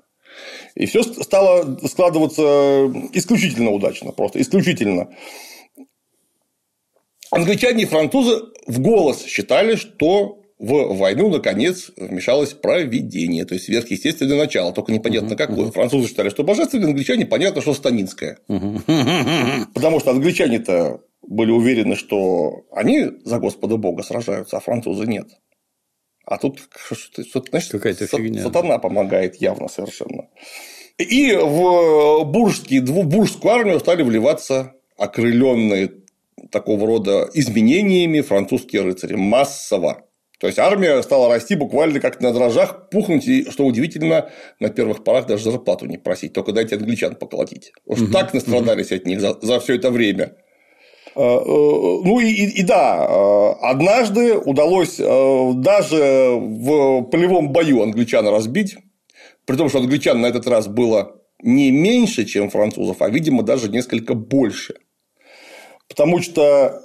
И все стало складываться исключительно удачно, просто исключительно. Англичане и французы в голос считали, что в войну, наконец, вмешалось провидение, то есть сверхъестественное начало, только непонятно uh какое. Французы считали, что божественное, англичане понятно, что станинское. (laughs) Потому что англичане-то были уверены, что они за Господа Бога сражаются, а французы нет. А тут что-то, значит, какая-то фигня. Сатана помогает явно совершенно. И в буржские, буржскую армию стали вливаться окрыленные такого рода изменениями французские рыцари массово. То есть армия стала расти буквально как на дрожжах, пухнуть, и, что удивительно, на первых порах даже зарплату не просить, только дайте англичан поколотить. Уж угу, так настрадались угу. от них за, за все это время. Э, э, ну и, и, и да, э, однажды удалось даже в полевом бою англичан разбить, при том, что англичан на этот раз было не меньше, чем французов, а, видимо, даже несколько больше. Потому что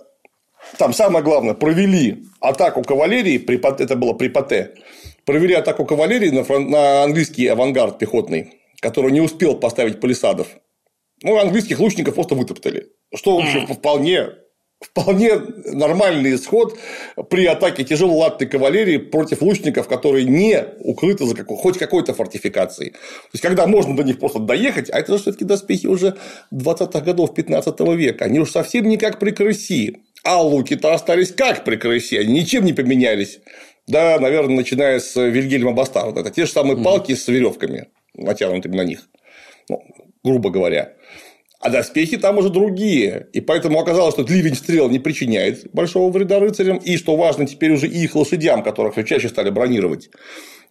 там самое главное, провели атаку кавалерии, это было при Пате, провели атаку кавалерии на, на английский авангард пехотный, который не успел поставить палисадов. Ну, английских лучников просто вытоптали. Что, в общем, вполне вполне нормальный исход при атаке тяжелой латной кавалерии против лучников, которые не укрыты за какой, хоть какой-то фортификацией. То есть, когда можно до них просто доехать, а это же все-таки доспехи уже 20-х годов 15 века, они уж совсем не как при крыси. А луки-то остались как при крысе, они ничем не поменялись. Да, наверное, начиная с Вильгельма Бастарда. Это те же самые палки с веревками, натянутыми на них. Ну, грубо говоря. А доспехи там уже другие. И поэтому оказалось, что ливень стрел не причиняет большого вреда рыцарям. И, что важно, теперь уже и их лошадям, которых все чаще стали бронировать.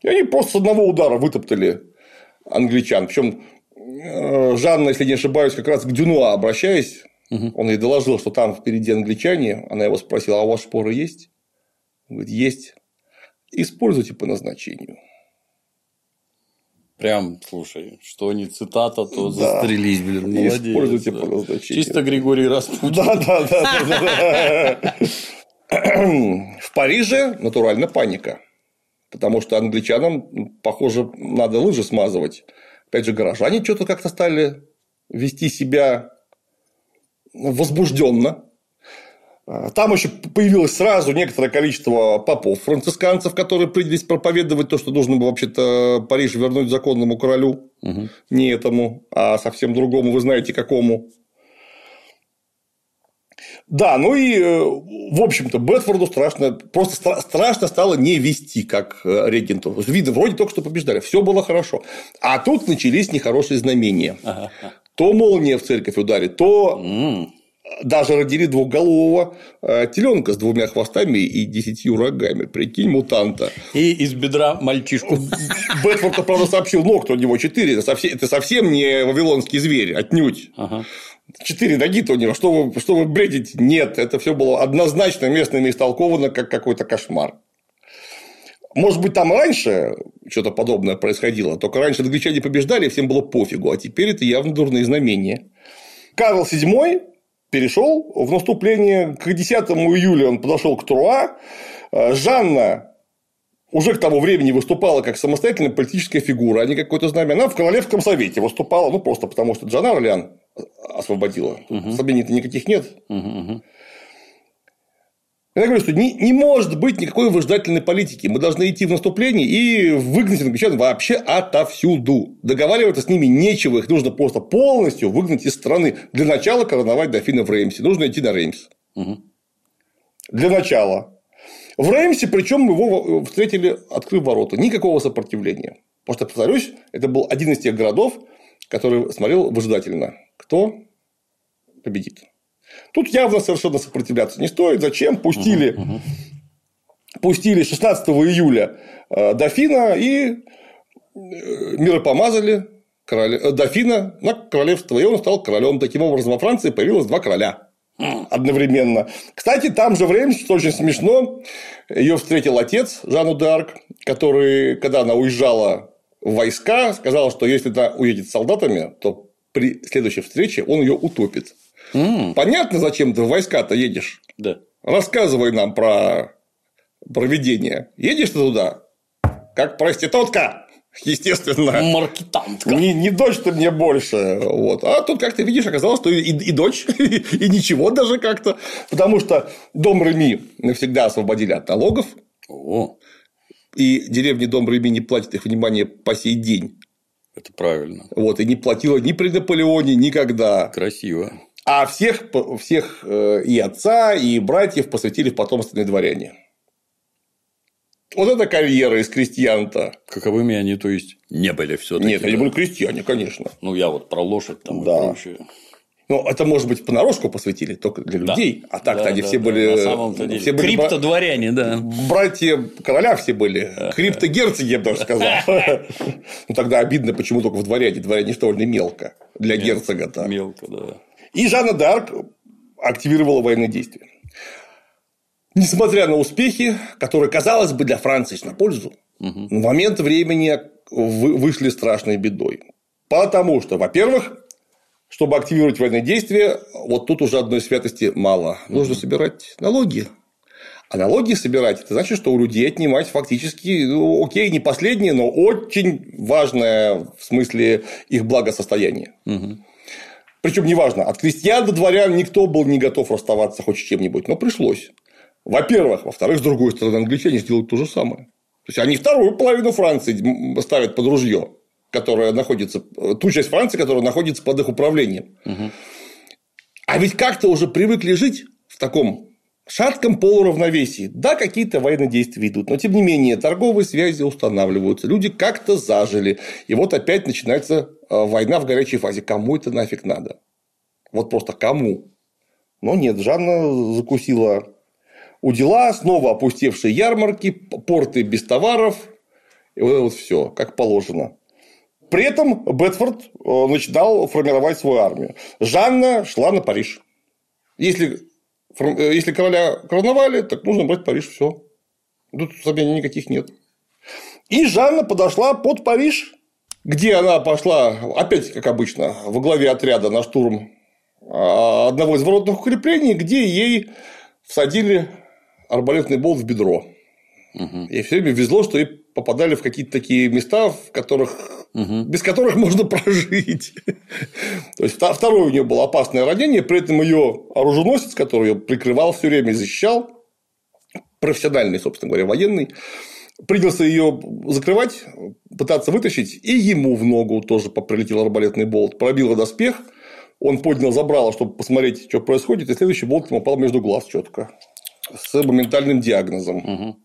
И они просто с одного удара вытоптали англичан. Причем э, Жанна, если не ошибаюсь, как раз к Дюнуа обращаясь, угу. он ей доложил, что там впереди англичане. Она его спросила, а у вас шпоры есть? Он говорит, есть. Используйте по назначению. Прям, слушай, что не цитата, то да. застрелись, блин, молодец. Используйте да. по назначению. Чисто Григорий Распутин. Да, да, да. В Париже натурально паника. Потому что англичанам, похоже, надо лыжи смазывать. Опять же, горожане что-то как-то стали вести себя возбужденно. А, там еще появилось сразу некоторое количество попов, францисканцев, которые принялись проповедовать то, что нужно было вообще-то Париж вернуть законному королю. Угу. Не этому, а совсем другому, вы знаете, какому. Да, ну и, э, в общем-то, Бетфорду страшно, просто стра- страшно стало не вести как э, регенту. Видно, вроде только что побеждали, все было хорошо. А тут начались нехорошие знамения. То молния в церковь ударит, то даже родили двухголового э, теленка с двумя хвостами и десятью рогами. Прикинь, мутанта. И из бедра мальчишку. Бетфорд, правда, сообщил, ног у него четыре. Это совсем, это совсем не вавилонский зверь, отнюдь. Ага. Четыре ноги-то у него. Что вы, что вы бредите? Нет, это все было однозначно местными истолковано как какой-то кошмар. Может быть, там раньше что-то подобное происходило, только раньше англичане побеждали, всем было пофигу, а теперь это явно дурные знамения. Карл VII перешел в наступление. К 10 июля он подошел к Труа. Э, Жанна уже к тому времени выступала как самостоятельная политическая фигура, а не какое-то знамя. Она в Королевском совете выступала, ну, просто потому что Джан Орлеан освободила. Тут Сомнений-то никаких нет. Я говорю, что не, не может быть никакой выжидательной политики. Мы должны идти в наступление и выгнать англичан вообще отовсюду. Договариваться с ними нечего, их нужно просто полностью выгнать из страны. Для начала короновать дофина в Реймсе. Нужно идти на Реймс. Для начала. В Реймсе, причем его встретили, открыв ворота. Никакого сопротивления. Потому что, повторюсь, это был один из тех городов, который смотрел выжидательно. Кто победит. Тут явно совершенно сопротивляться не стоит. Зачем? Пустили, пустили 16 июля э, дофина и э, миропомазали короля, э, дофина на королевство, и он стал королем. Таким образом, во Франции появилось два короля одновременно. Кстати, там же время, что очень смешно, ее встретил отец Жанну Д'Арк, который, когда она уезжала в войска, сказал, что если она уедет с солдатами, то при следующей встрече он ее утопит. Понятно, зачем ты в войска-то едешь? Да. Рассказывай нам про проведение. Едешь ты туда, как проститутка, естественно. Маркетантка. Не, не дочь ты мне больше. Вот. А тут, как ты видишь, оказалось, что и, и дочь, (laughs) и ничего даже как-то. Потому что дом Реми навсегда освободили от налогов. О, И деревня Дом Реми не платит их внимания по сей день. это правильно. Вот, и не платила ни при Наполеоне, никогда. Красиво. А всех, всех э, и отца, и братьев посвятили в потомственные дворяне. Вот это карьера из крестьян-то. Каковыми они, то есть, не были все-таки. Нет, они были крестьяне, конечно. Ну, я вот про лошадь там Да. и прочее. Ну, это, может быть, понарошку посвятили, только для Да. людей. А так-то Да, они да, все да, были. На самом-то деле. все были Крипто-дворяне, да. Братья короля все были. Крипто-герцоги, я бы даже сказал. (laughs) Ну, тогда обидно, почему только в дворяне. Дворяне что ли мелко для герцога-то. Мелко, да. И Жанна Д'Арк активировала военные действия. Несмотря на успехи, которые, казалось бы, для Франции на пользу, на момент времени вы- вышли страшной бедой. Потому что, во-первых, чтобы активировать военные действия, вот тут уже одной святости мало. Нужно собирать налоги. А налоги собирать, это значит, что у людей отнимать фактически, ну, окей, не последнее, но очень важное в смысле их благосостояния. Причем неважно, от крестьян до дворян никто был не готов расставаться хоть с чем-нибудь, но пришлось. Во-первых. Во-вторых, с другой стороны, англичане сделают то же самое. То есть они вторую половину Франции ставят под ружье, которая находится, ту часть Франции, которая находится под их управлением. А ведь как-то уже привыкли жить в таком шатком полуравновесии. Да, какие-то военные действия идут, но тем не менее торговые связи устанавливаются, люди как-то зажили. И вот опять начинается э, война в горячей фазе. Кому это нафиг надо? Вот просто кому? Но нет, Жанна закусила у дела, снова опустевшие ярмарки, порты без товаров, и вот это вот все, как положено. При этом Бетфорд э, начинал формировать свою армию. Жанна шла на Париж. Если, если короля короновали, так нужно брать Париж, все. Тут сомнений никаких нет. И Жанна подошла под Париж, где она пошла, опять как обычно, во главе отряда на штурм а, одного из воротных укреплений, где ей всадили арбалетный болт в бедро. И все время везло, что ей попадали в какие-то такие места, в которых, без которых можно (laughs) прожить. То есть второе у нее было опасное ранение, при этом ее оруженосец, который ее прикрывал все время и защищал, профессиональный, собственно говоря, военный, принялся ее закрывать, пытаться вытащить, и ему в ногу тоже прилетел арбалетный болт, пробило доспех, Он поднял забрало, чтобы посмотреть, что происходит, и следующий болт ему упал между глаз четко. С моментальным диагнозом.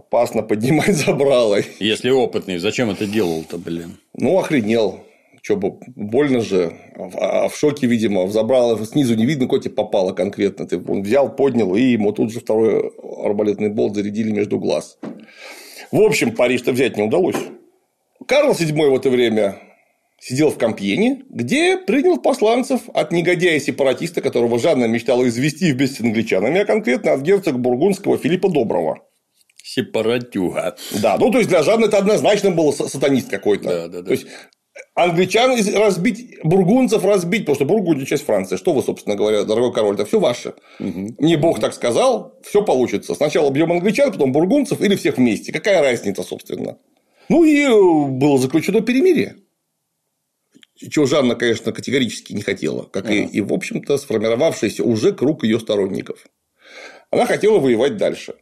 Опасно поднимать (laughs) забрало. Если опытный, зачем это делал-то, блин? Ну, охренел. Бы, больно же. А в шоке, видимо, в забрало снизу не видно, тебе попало конкретно. Ты он взял, поднял, и ему тут же второй арбалетный болт зарядили между глаз. В общем, Париж-то взять не удалось. Карл VII в это время сидел в Кампьене, где принял посланцев от негодяя-сепаратиста, которого Жанна мечтала извести вместе с англичанами, а конкретно от герцога бургундского Филиппа Доброго. Сепаратюга. Да, ну то есть для Жанны это однозначно был сатанист какой-то. Да, да, да. То есть англичан разбить, бургунцев разбить, потому что Бургундия часть Франции. Что вы, собственно говоря, дорогой король, это все ваше. Угу. Мне Бог так сказал, все получится. Сначала бьем англичан, потом бургунцев или всех вместе. Какая разница, собственно? Ну и было заключено перемирие. Чего Жанна, конечно, категорически не хотела, как ага. и, и, в общем-то, сформировавшийся уже круг ее сторонников. Она хотела воевать дальше.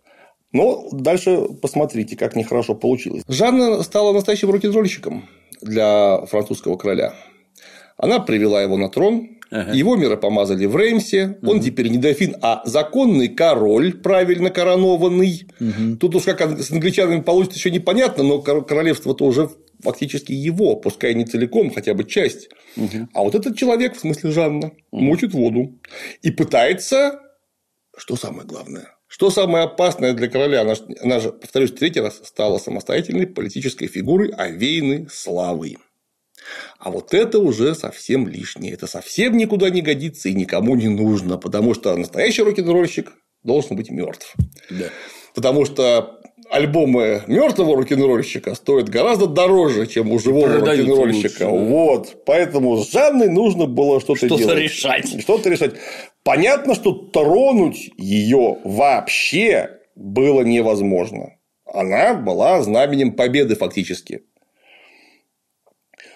Но дальше посмотрите, как нехорошо получилось. Жанна стала настоящим рок-н-ролльщиком для французского короля. Она привела его на трон, ага. его миропомазали в Реймсе, он угу. теперь не дофин, а законный король, правильно коронованный. Угу. Тут уж как с англичанами получится еще непонятно, но королевство-то уже фактически его, пускай не целиком, хотя бы часть. Угу. А вот этот человек, в смысле Жанна, угу. мочит воду и пытается, что самое главное, что самое опасное для короля, она, она же, повторюсь, третий раз стала самостоятельной политической фигурой, овеянной славой. А вот это уже совсем лишнее. Это совсем никуда не годится и никому не нужно, потому что настоящий рок-н-ролльщик должен быть мертв. Да. Потому что альбомы мертвого рок-н-ролльщика стоят гораздо дороже, чем у живого рок-н-ролльщика. Да. Вот. Поэтому с Жанной нужно было что-то что делать. решать. Что-то решать. Понятно, что тронуть ее вообще было невозможно. Она была знаменем победы фактически.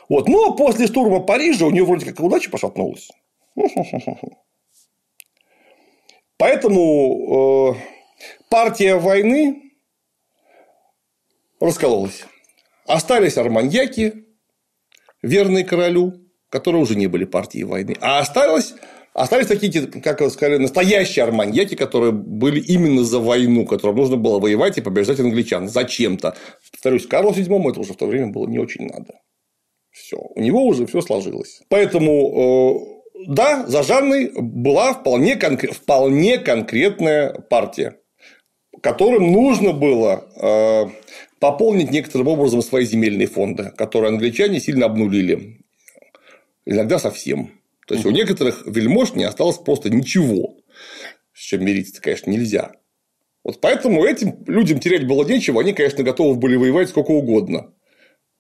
Вот. Но после штурма Парижа у нее вроде как удача пошатнулась. (laughs) Поэтому э, партия войны раскололась. Остались арманьяки, верные королю, которые уже не были партией войны. А осталось, остались такие, как вы сказали, настоящие арманьяки, которые были именно за войну, которым нужно было воевать и побеждать англичан зачем-то. Повторюсь, Карлу VII это уже в то время было не очень надо. Все. У него уже все сложилось. Поэтому, э, да, за Жанной была вполне, конкрет, вполне конкретная партия, которым нужно было э, пополнить некоторым образом свои земельные фонды, которые англичане сильно обнулили. Иногда совсем. То есть, у некоторых вельмож не осталось просто ничего. С чем мириться, конечно, нельзя. Вот поэтому этим людям терять было нечего, они, конечно, готовы были воевать сколько угодно.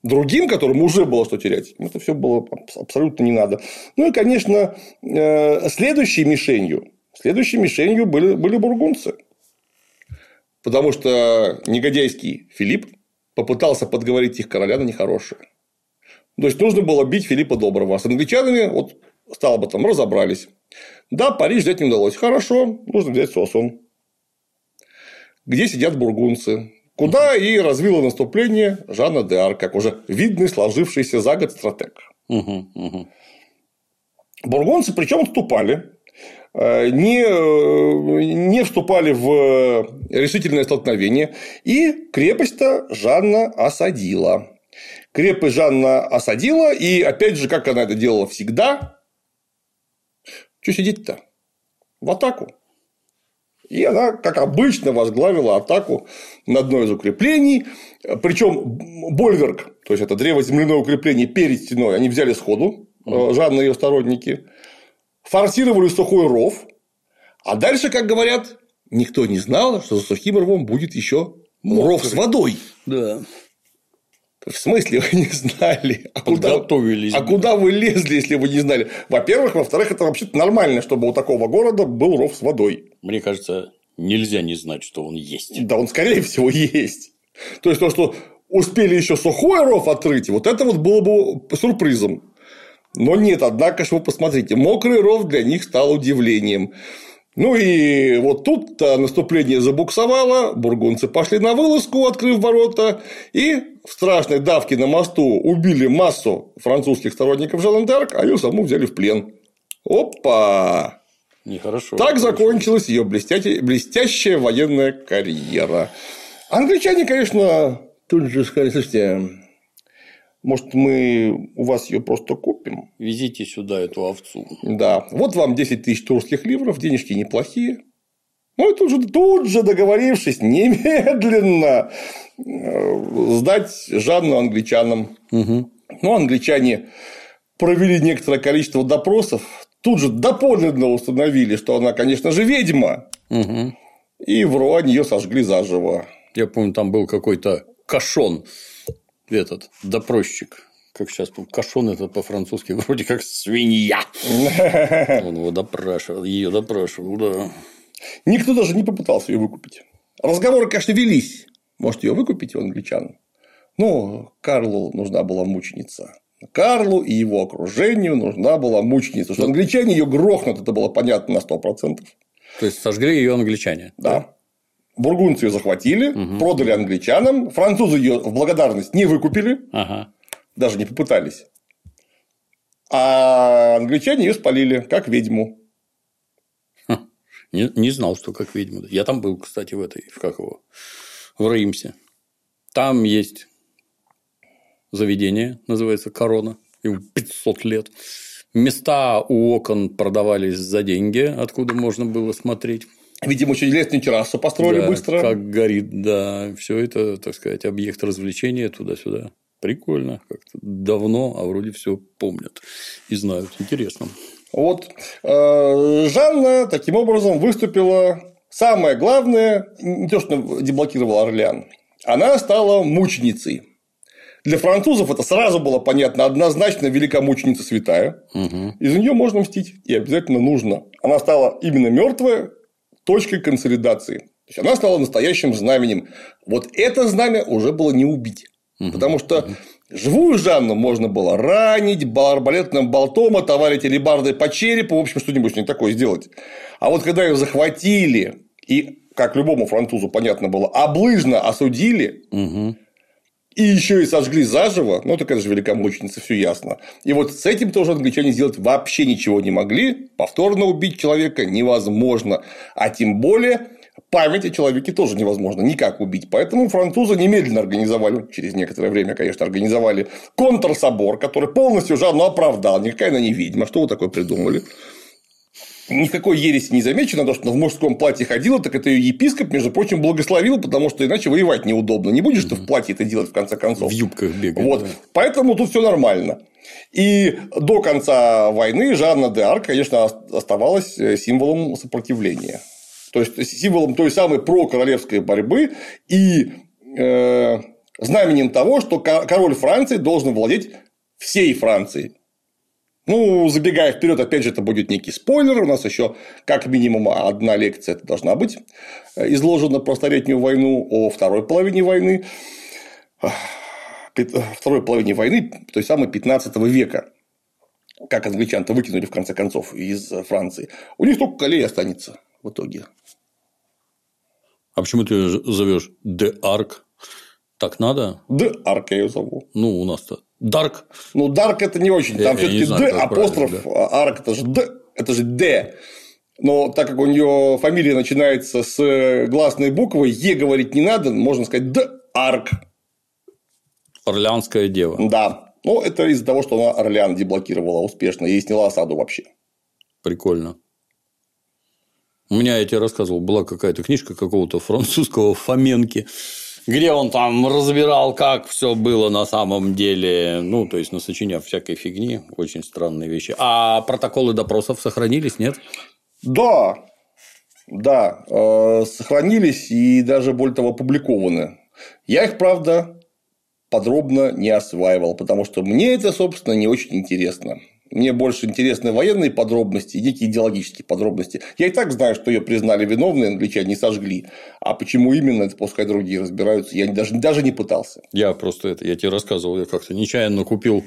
Другим, которым уже было что терять, это все было абсолютно не надо. Ну и, конечно, э, следующей мишенью, следующей мишенью были, были бургунцы. Потому что негодяйский Филипп попытался подговорить их короля на нехорошее. То есть нужно было бить Филиппа Доброго. А с англичанами вот стало бы там разобрались. Да, Париж взять не удалось. Хорошо, нужно взять Суасон. Где сидят бургунцы? Куда и развило наступление Жанна де Арк, как уже видный сложившийся за год стратег. Бургунцы причем отступали. Э, не, э, не вступали в решительное столкновение, и крепость-то Жанна осадила. Крепость Жанна осадила, и опять же, как она это делала всегда, что сидеть-то? В атаку. И она, как обычно, возглавила атаку на одно из укреплений. Причем Больверк, то есть это древоземляное укрепление перед стеной, они взяли сходу, э, Жанна и ее сторонники форсировали сухой ров, а дальше, как говорят, никто не знал, что за сухим рвом будет еще ров с водой. Да. В смысле, вы не знали? А куда, а куда вы лезли, если вы не знали? Во-первых, во-вторых, это вообще-то нормально, чтобы у такого города был ров с водой. Мне кажется, нельзя не знать, что он есть. Да, он, скорее всего, есть. То есть, то, что успели еще сухой ров отрыть, вот это вот было бы сюрпризом. Но нет, однако же вы посмотрите, мокрый ров для них стал удивлением. Ну и вот тут наступление забуксовало, бургунцы пошли на вылазку, открыв ворота, и в страшной давке на мосту убили массу французских сторонников Жанна д'Арк, а ее саму взяли в плен. Опа! Нехорошо. Так закончилась ее блестящая, блестящая военная карьера. Англичане, конечно, тут же сказали, слушайте, может, мы у вас ее просто купим? Везите сюда эту овцу. Да. Вот вам 10 тысяч турских ливров, денежки неплохие. Ну, и тут же, тут же договорившись, немедленно э, сдать Жанну англичанам. Угу. Ну, англичане провели некоторое количество допросов, тут же доподлинно установили, что она, конечно же, ведьма. Угу. И в Руане ее сожгли заживо. Я помню, там был какой-то кашон, этот допросчик. Как сейчас помню, кашон это по-французски (laughs) вроде как свинья. (laughs) Он его допрашивал, ее допрашивал, да. Никто даже не попытался ее выкупить. Разговоры, конечно, велись. Может, ее выкупить у англичан? Но Карлу нужна была мученица. Карлу и его окружению нужна была мученица. Что англичане ее грохнут, это было понятно на 100%. То есть сожгли ее англичане. Да. Бургунцы ее захватили, угу. продали англичанам, французы ее в благодарность не выкупили, ага. даже не попытались. А англичане ее спалили, как ведьму. Не, не знал, что как ведьму. Я там был, кстати, в этой, в как его, в Реймсе. Там есть заведение, называется Корона, ему 500 лет. Места у окон продавались за деньги, откуда можно было смотреть. Видимо, очень лестную террасу построили да, быстро. Как горит, да. Все это, так сказать, объект развлечения туда-сюда. Прикольно. Как-то давно, а вроде все помнят и знают. Интересно. Вот э, Жанна таким образом выступила. Самое главное, не то, что деблокировала Орлеан, она стала мученицей. Для французов это сразу было понятно, однозначно великомученица святая. Угу. Из нее можно мстить, и обязательно нужно. Она стала именно мертвая точкой консолидации. То есть она стала настоящим знаменем. Вот это знамя уже было не убить. Угу. Потому что живую Жанну можно было ранить арбалетным болтом, отоварить алебардой по черепу, в общем, что-нибудь не такое сделать. А вот когда ее захватили и, как любому французу понятно было, облыжно осудили, угу. И еще и сожгли заживо, ну, так это же великомученица, все ясно. И вот с этим тоже англичане сделать вообще ничего не могли. Повторно убить человека невозможно. А тем более память о человеке тоже невозможно никак убить. Поэтому французы немедленно организовали, через некоторое время, конечно, организовали контрсобор, который полностью Жанну оправдал. Никакая она не ведьма. Что вы такое придумали? Никакой ереси не замечено, то, что она в мужском платье ходила, так это ее епископ, между прочим, благословил, потому что иначе воевать неудобно. Не будешь ты в платье это делать, в конце концов. В юбках бегать. Вот. Да. Поэтому тут все нормально. И до конца войны Жанна де Арк, конечно, оставалась э, символом сопротивления. То есть символом той самой прокоролевской борьбы и э, знаменем того, что король Франции должен владеть всей Францией. Ну, забегая вперед, опять же, это будет некий спойлер. У нас еще как минимум одна лекция это должна быть э, изложена про Столетнюю войну, о второй половине войны, второй половине войны, той самой 15 века, как англичан-то выкинули в конце концов из Франции. У них только колей останется в итоге. А почему ты зовешь Де Арк? Так надо? Де Арк я ее зову. Ну, у нас-то Дарк. Ну, Дарк это не очень. Там все-таки Д, апостроф, да. Арк это же Д, это же Д. Но так как у нее фамилия начинается с гласной буквы, Е говорить не надо, можно сказать Д Арк. Орлеанская дева. Да. Ну, это из-за того, что она Орлеан деблокировала успешно и сняла осаду вообще. Прикольно. У меня, я тебе рассказывал, была какая-то книжка какого-то французского Фоменки, где он там разбирал, как все было на самом деле, ну, то есть, насочиняв всякой фигни, очень странные вещи. А протоколы допросов сохранились, нет? Да, да, э, сохранились и даже более того опубликованы. Я их, правда, подробно не осваивал, потому что мне это, собственно, не очень интересно. Мне больше интересны военные подробности и некие идеологические подробности. Я и так знаю, что ее признали виновной, англичане сожгли. А почему именно, это пускай другие разбираются. Я даже, даже не пытался. Я просто это, я тебе рассказывал, я как-то нечаянно купил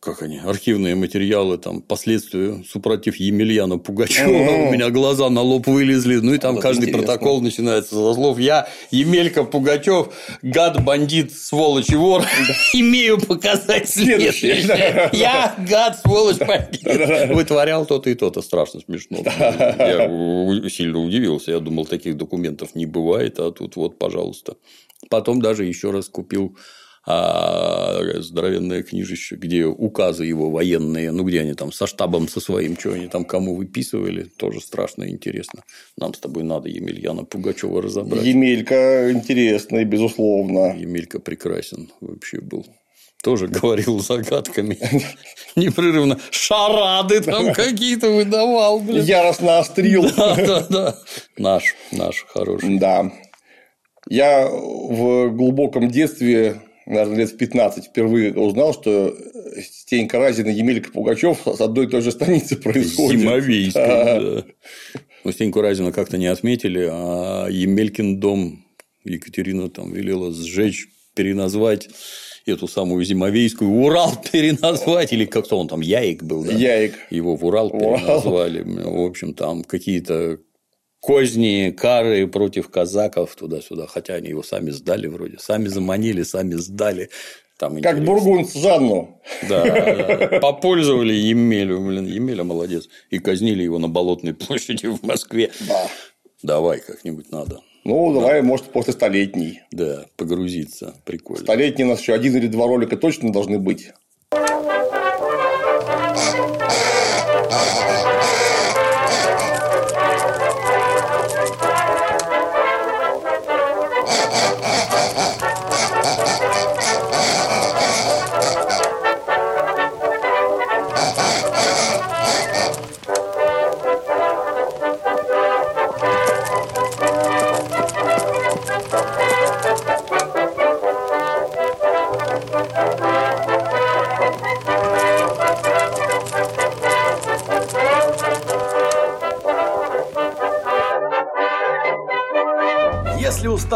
как они, архивные материалы, там, последствия супротив Емельяна Пугачева, у меня глаза на лоб вылезли, ну и там Вот каждый интересно. протокол начинается со слов «Я, Емелька Пугачев, гад, бандит, сволочь и вор, (laughs) имею показать Следующее. (laughs) Я, гад, сволочь, бандит, (laughs) вытворял то-то и то-то, страшно смешно. Я сильно удивился, я думал, таких документов не бывает, а тут вот, пожалуйста. Потом даже еще раз купил а, здоровенное книжище, где указы его военные, ну, где они там со штабом со своим, что они там кому выписывали, тоже страшно интересно. Нам с тобой надо Емельяна Пугачева разобрать. Емелька интересный, безусловно. Емелька прекрасен вообще был. Тоже говорил загадками. (laughs) Непрерывно. Шарады там (laughs) какие-то выдавал, блин. Яростно острил. Да, да, да. Наш, наш хороший. Да. Я в глубоком детстве, наверное, лет в 15 впервые узнал, что Стенька Разин и Емелька Пугачев с одной и той же станицы происходят. Зимовейской, да. Ну, Стеньку Разина как-то не отметили, а Емелькин дом Екатерина там велела сжечь, переназвать эту самую Зимовейскую, Урал (laughs) переназвать, или как-то он там, Яик был, да? Яик. Его в Урал Урал. переназвали. В общем, там какие-то козни, кары против казаков туда-сюда, хотя они его сами сдали вроде, сами заманили, сами сдали. Там Как интересно. бургунц Жанну. Да, да. попользовали Емелю, блин, Емеля молодец, и казнили его на Болотной площади в Москве. Да. Давай как-нибудь надо. Ну, давай, может, после столетней. Да, погрузиться, прикольно. Столетней у нас еще один или два ролика точно должны быть.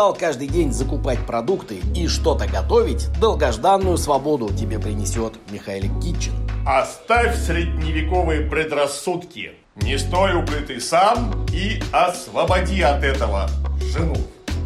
Устал каждый день закупать продукты и что-то готовить, долгожданную свободу тебе принесет Михаил Китчин. Оставь средневековые предрассудки. Не стой укрытый сам и освободи от этого жену.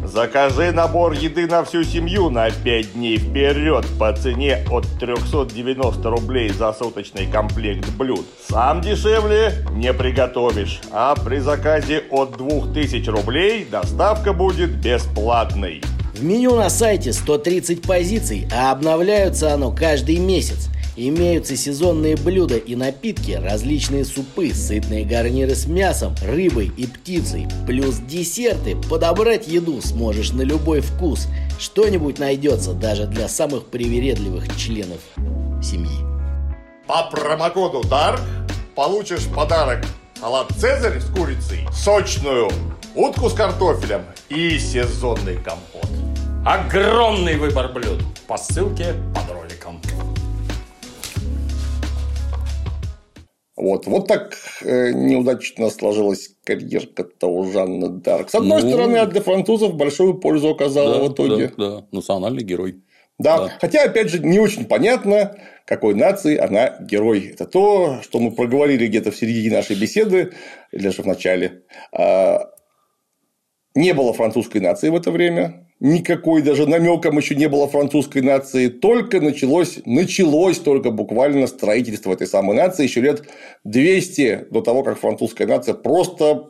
Закажи набор еды на всю семью на 5 дней вперед по цене от 390 рублей за суточный комплект блюд. Сам дешевле не приготовишь, а при заказе от 2000 рублей доставка будет бесплатной. В меню на сайте 130 позиций, а обновляются оно каждый месяц. Имеются сезонные блюда и напитки, различные супы, сытные гарниры с мясом, рыбой и птицей, плюс десерты. Подобрать еду сможешь на любой вкус. Что-нибудь найдется даже для самых привередливых членов семьи. По промокоду DARK получишь подарок салат «Цезарь» с курицей, сочную утку с картофелем и сезонный компот. Огромный выбор блюд по ссылке под роликом. Вот, вот так э, неудачно сложилась карьерка-то Жанны Дарк. С одной Ну. стороны, а для французов большую пользу оказала Да, в итоге. да, да. национальный герой. Да. Да. Хотя, опять же, не очень понятно, какой нации она герой. Это то, что мы проговорили где-то в середине нашей беседы, или даже в начале. А, Не было французской нации в это время. Никакой даже намеком еще не было французской нации. Только началось, началось только буквально строительство этой самой нации еще лет 200 до того, как французская нация просто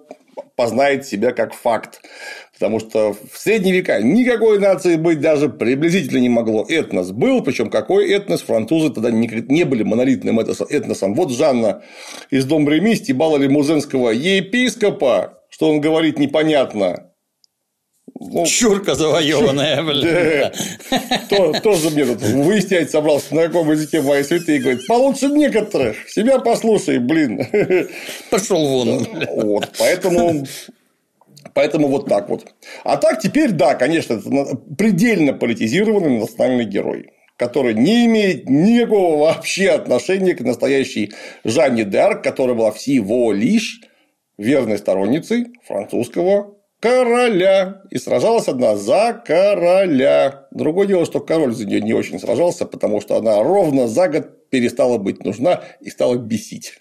познает себя как факт. Потому что в средние века никакой нации быть даже приблизительно не могло. Этнос был, причем какой этнос, французы тогда не были монолитным этносом. Вот Жанна из Дом Реми стебала лимузенского епископа, что он говорит непонятно. Ну, Чурка завоеванная, блин. то, тоже мне тут выяснять собрался, на каком языке мои святые, говорит, получше некоторых, себя послушай, блин. Пошел вон. Вот, поэтому, поэтому вот так вот. А так теперь, да, конечно, это предельно политизированный национальный герой который не имеет никакого вообще отношения к настоящей Жанне д'Арк, которая была всего лишь верной сторонницей французского короля. И сражалась одна за короля. Другое дело, что король за нее не очень сражался, потому что она ровно за год перестала быть нужна и стала бесить.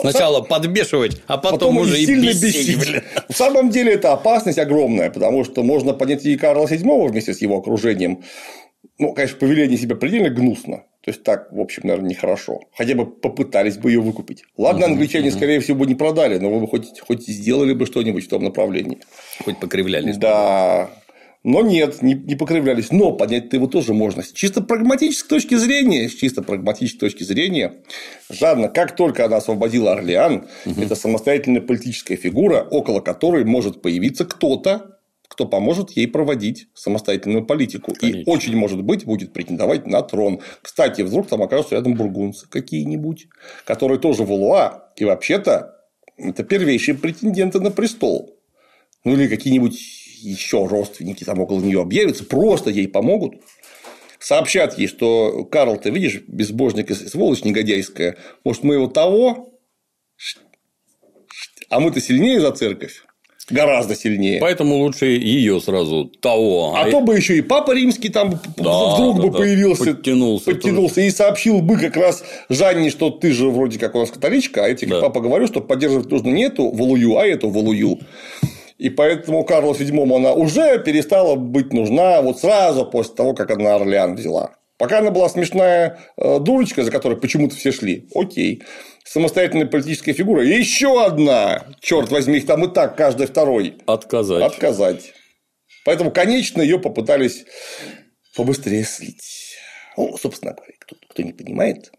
Сначала подбешивать, а потом, потом уже и сильно бесить. бесить. В самом деле это опасность огромная, потому что можно понять и Карла VII вместе с его окружением. Ну, конечно, повеление себя предельно гнусно. То есть так, в общем, наверное, нехорошо. Хотя бы попытались бы ее выкупить. Ладно, англичане, скорее всего, бы не продали, но вы бы хоть, хоть сделали бы что-нибудь в том направлении. Хоть покривлялись. Да. Но нет, не, не покривлялись. Но поднять-то его тоже можно. С чисто прагматической точки зрения, с чисто прагматической точки зрения, Жанна, как только она освободила Орлеан, угу. это самостоятельная политическая фигура, около которой может появиться кто-то, кто поможет ей проводить самостоятельную политику. Конечно. И очень, может быть, будет претендовать на трон. Кстати, вдруг там окажутся рядом бургунцы какие-нибудь, которые тоже валуа, и вообще-то это первейшие претенденты на престол. Ну или какие-нибудь еще родственники там около нее объявятся, просто ей помогут. Сообщат ей, что Карл, ты видишь, безбожник и сволочь негодяйская, может, мы его того, а мы-то сильнее за церковь. Гораздо сильнее. Поэтому лучше ее сразу того. А, а то бы еще и Папа Римский там да, вдруг да, бы да, появился, подтянулся, подтянулся и сообщил бы как раз Жанне, что ты же вроде как у нас католичка, а я тебе, да. папа, говорю, что поддерживать нужно не эту Валую, а эту Валую. И поэтому Карлу VII она уже перестала быть нужна вот сразу после того, как она Орлеан взяла. Пока она была смешная э, дурочка, за которой почему-то все шли, окей. Самостоятельная политическая фигура. Еще одна. Черт возьми, их там и так каждый второй. Отказать. Отказать. Поэтому, конечно, ее попытались побыстрее слить. Ну, собственно говоря, кто, кто не понимает,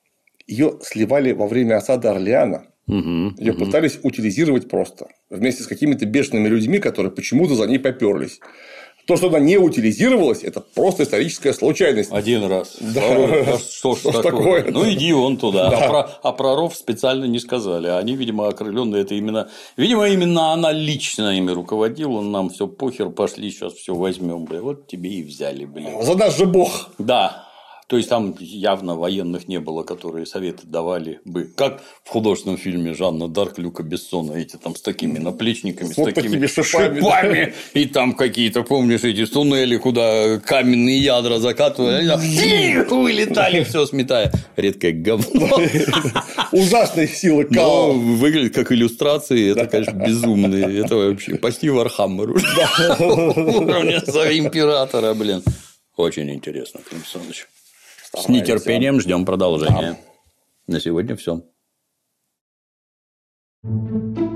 ее сливали во время осады Орлеана. Угу, ее угу. пытались утилизировать просто вместе с какими-то бешеными людьми, которые почему-то за ней поперлись. То, что она не утилизировалась, это просто историческая случайность. Один раз. Да. Второй раз. Что ж такое? такое? Ну, иди он туда. Да. А, про, а про ров специально не сказали. Они, видимо, окрыленные это именно. Видимо, именно она лично ими руководила. Нам все похер, пошли, сейчас все возьмем. Бля. Вот тебе и взяли, блин. За наш же бог. Да. То есть там явно военных не было, которые советы давали бы. Как в художественном фильме Жанна Дарк Люка Бессона, эти там с такими наплечниками, с, вот такими, шипами, шипами и там какие-то, помнишь, эти туннели, куда каменные ядра закатывали, вылетали, все сметая. Редкое говно. Ужасные силы Но выглядит как иллюстрации, это, конечно, безумные. Это вообще почти Вархаммер. Уровня императора, блин. Очень интересно, Клим Александрович. С нетерпением ждем продолжения. Да. На сегодня все. thank you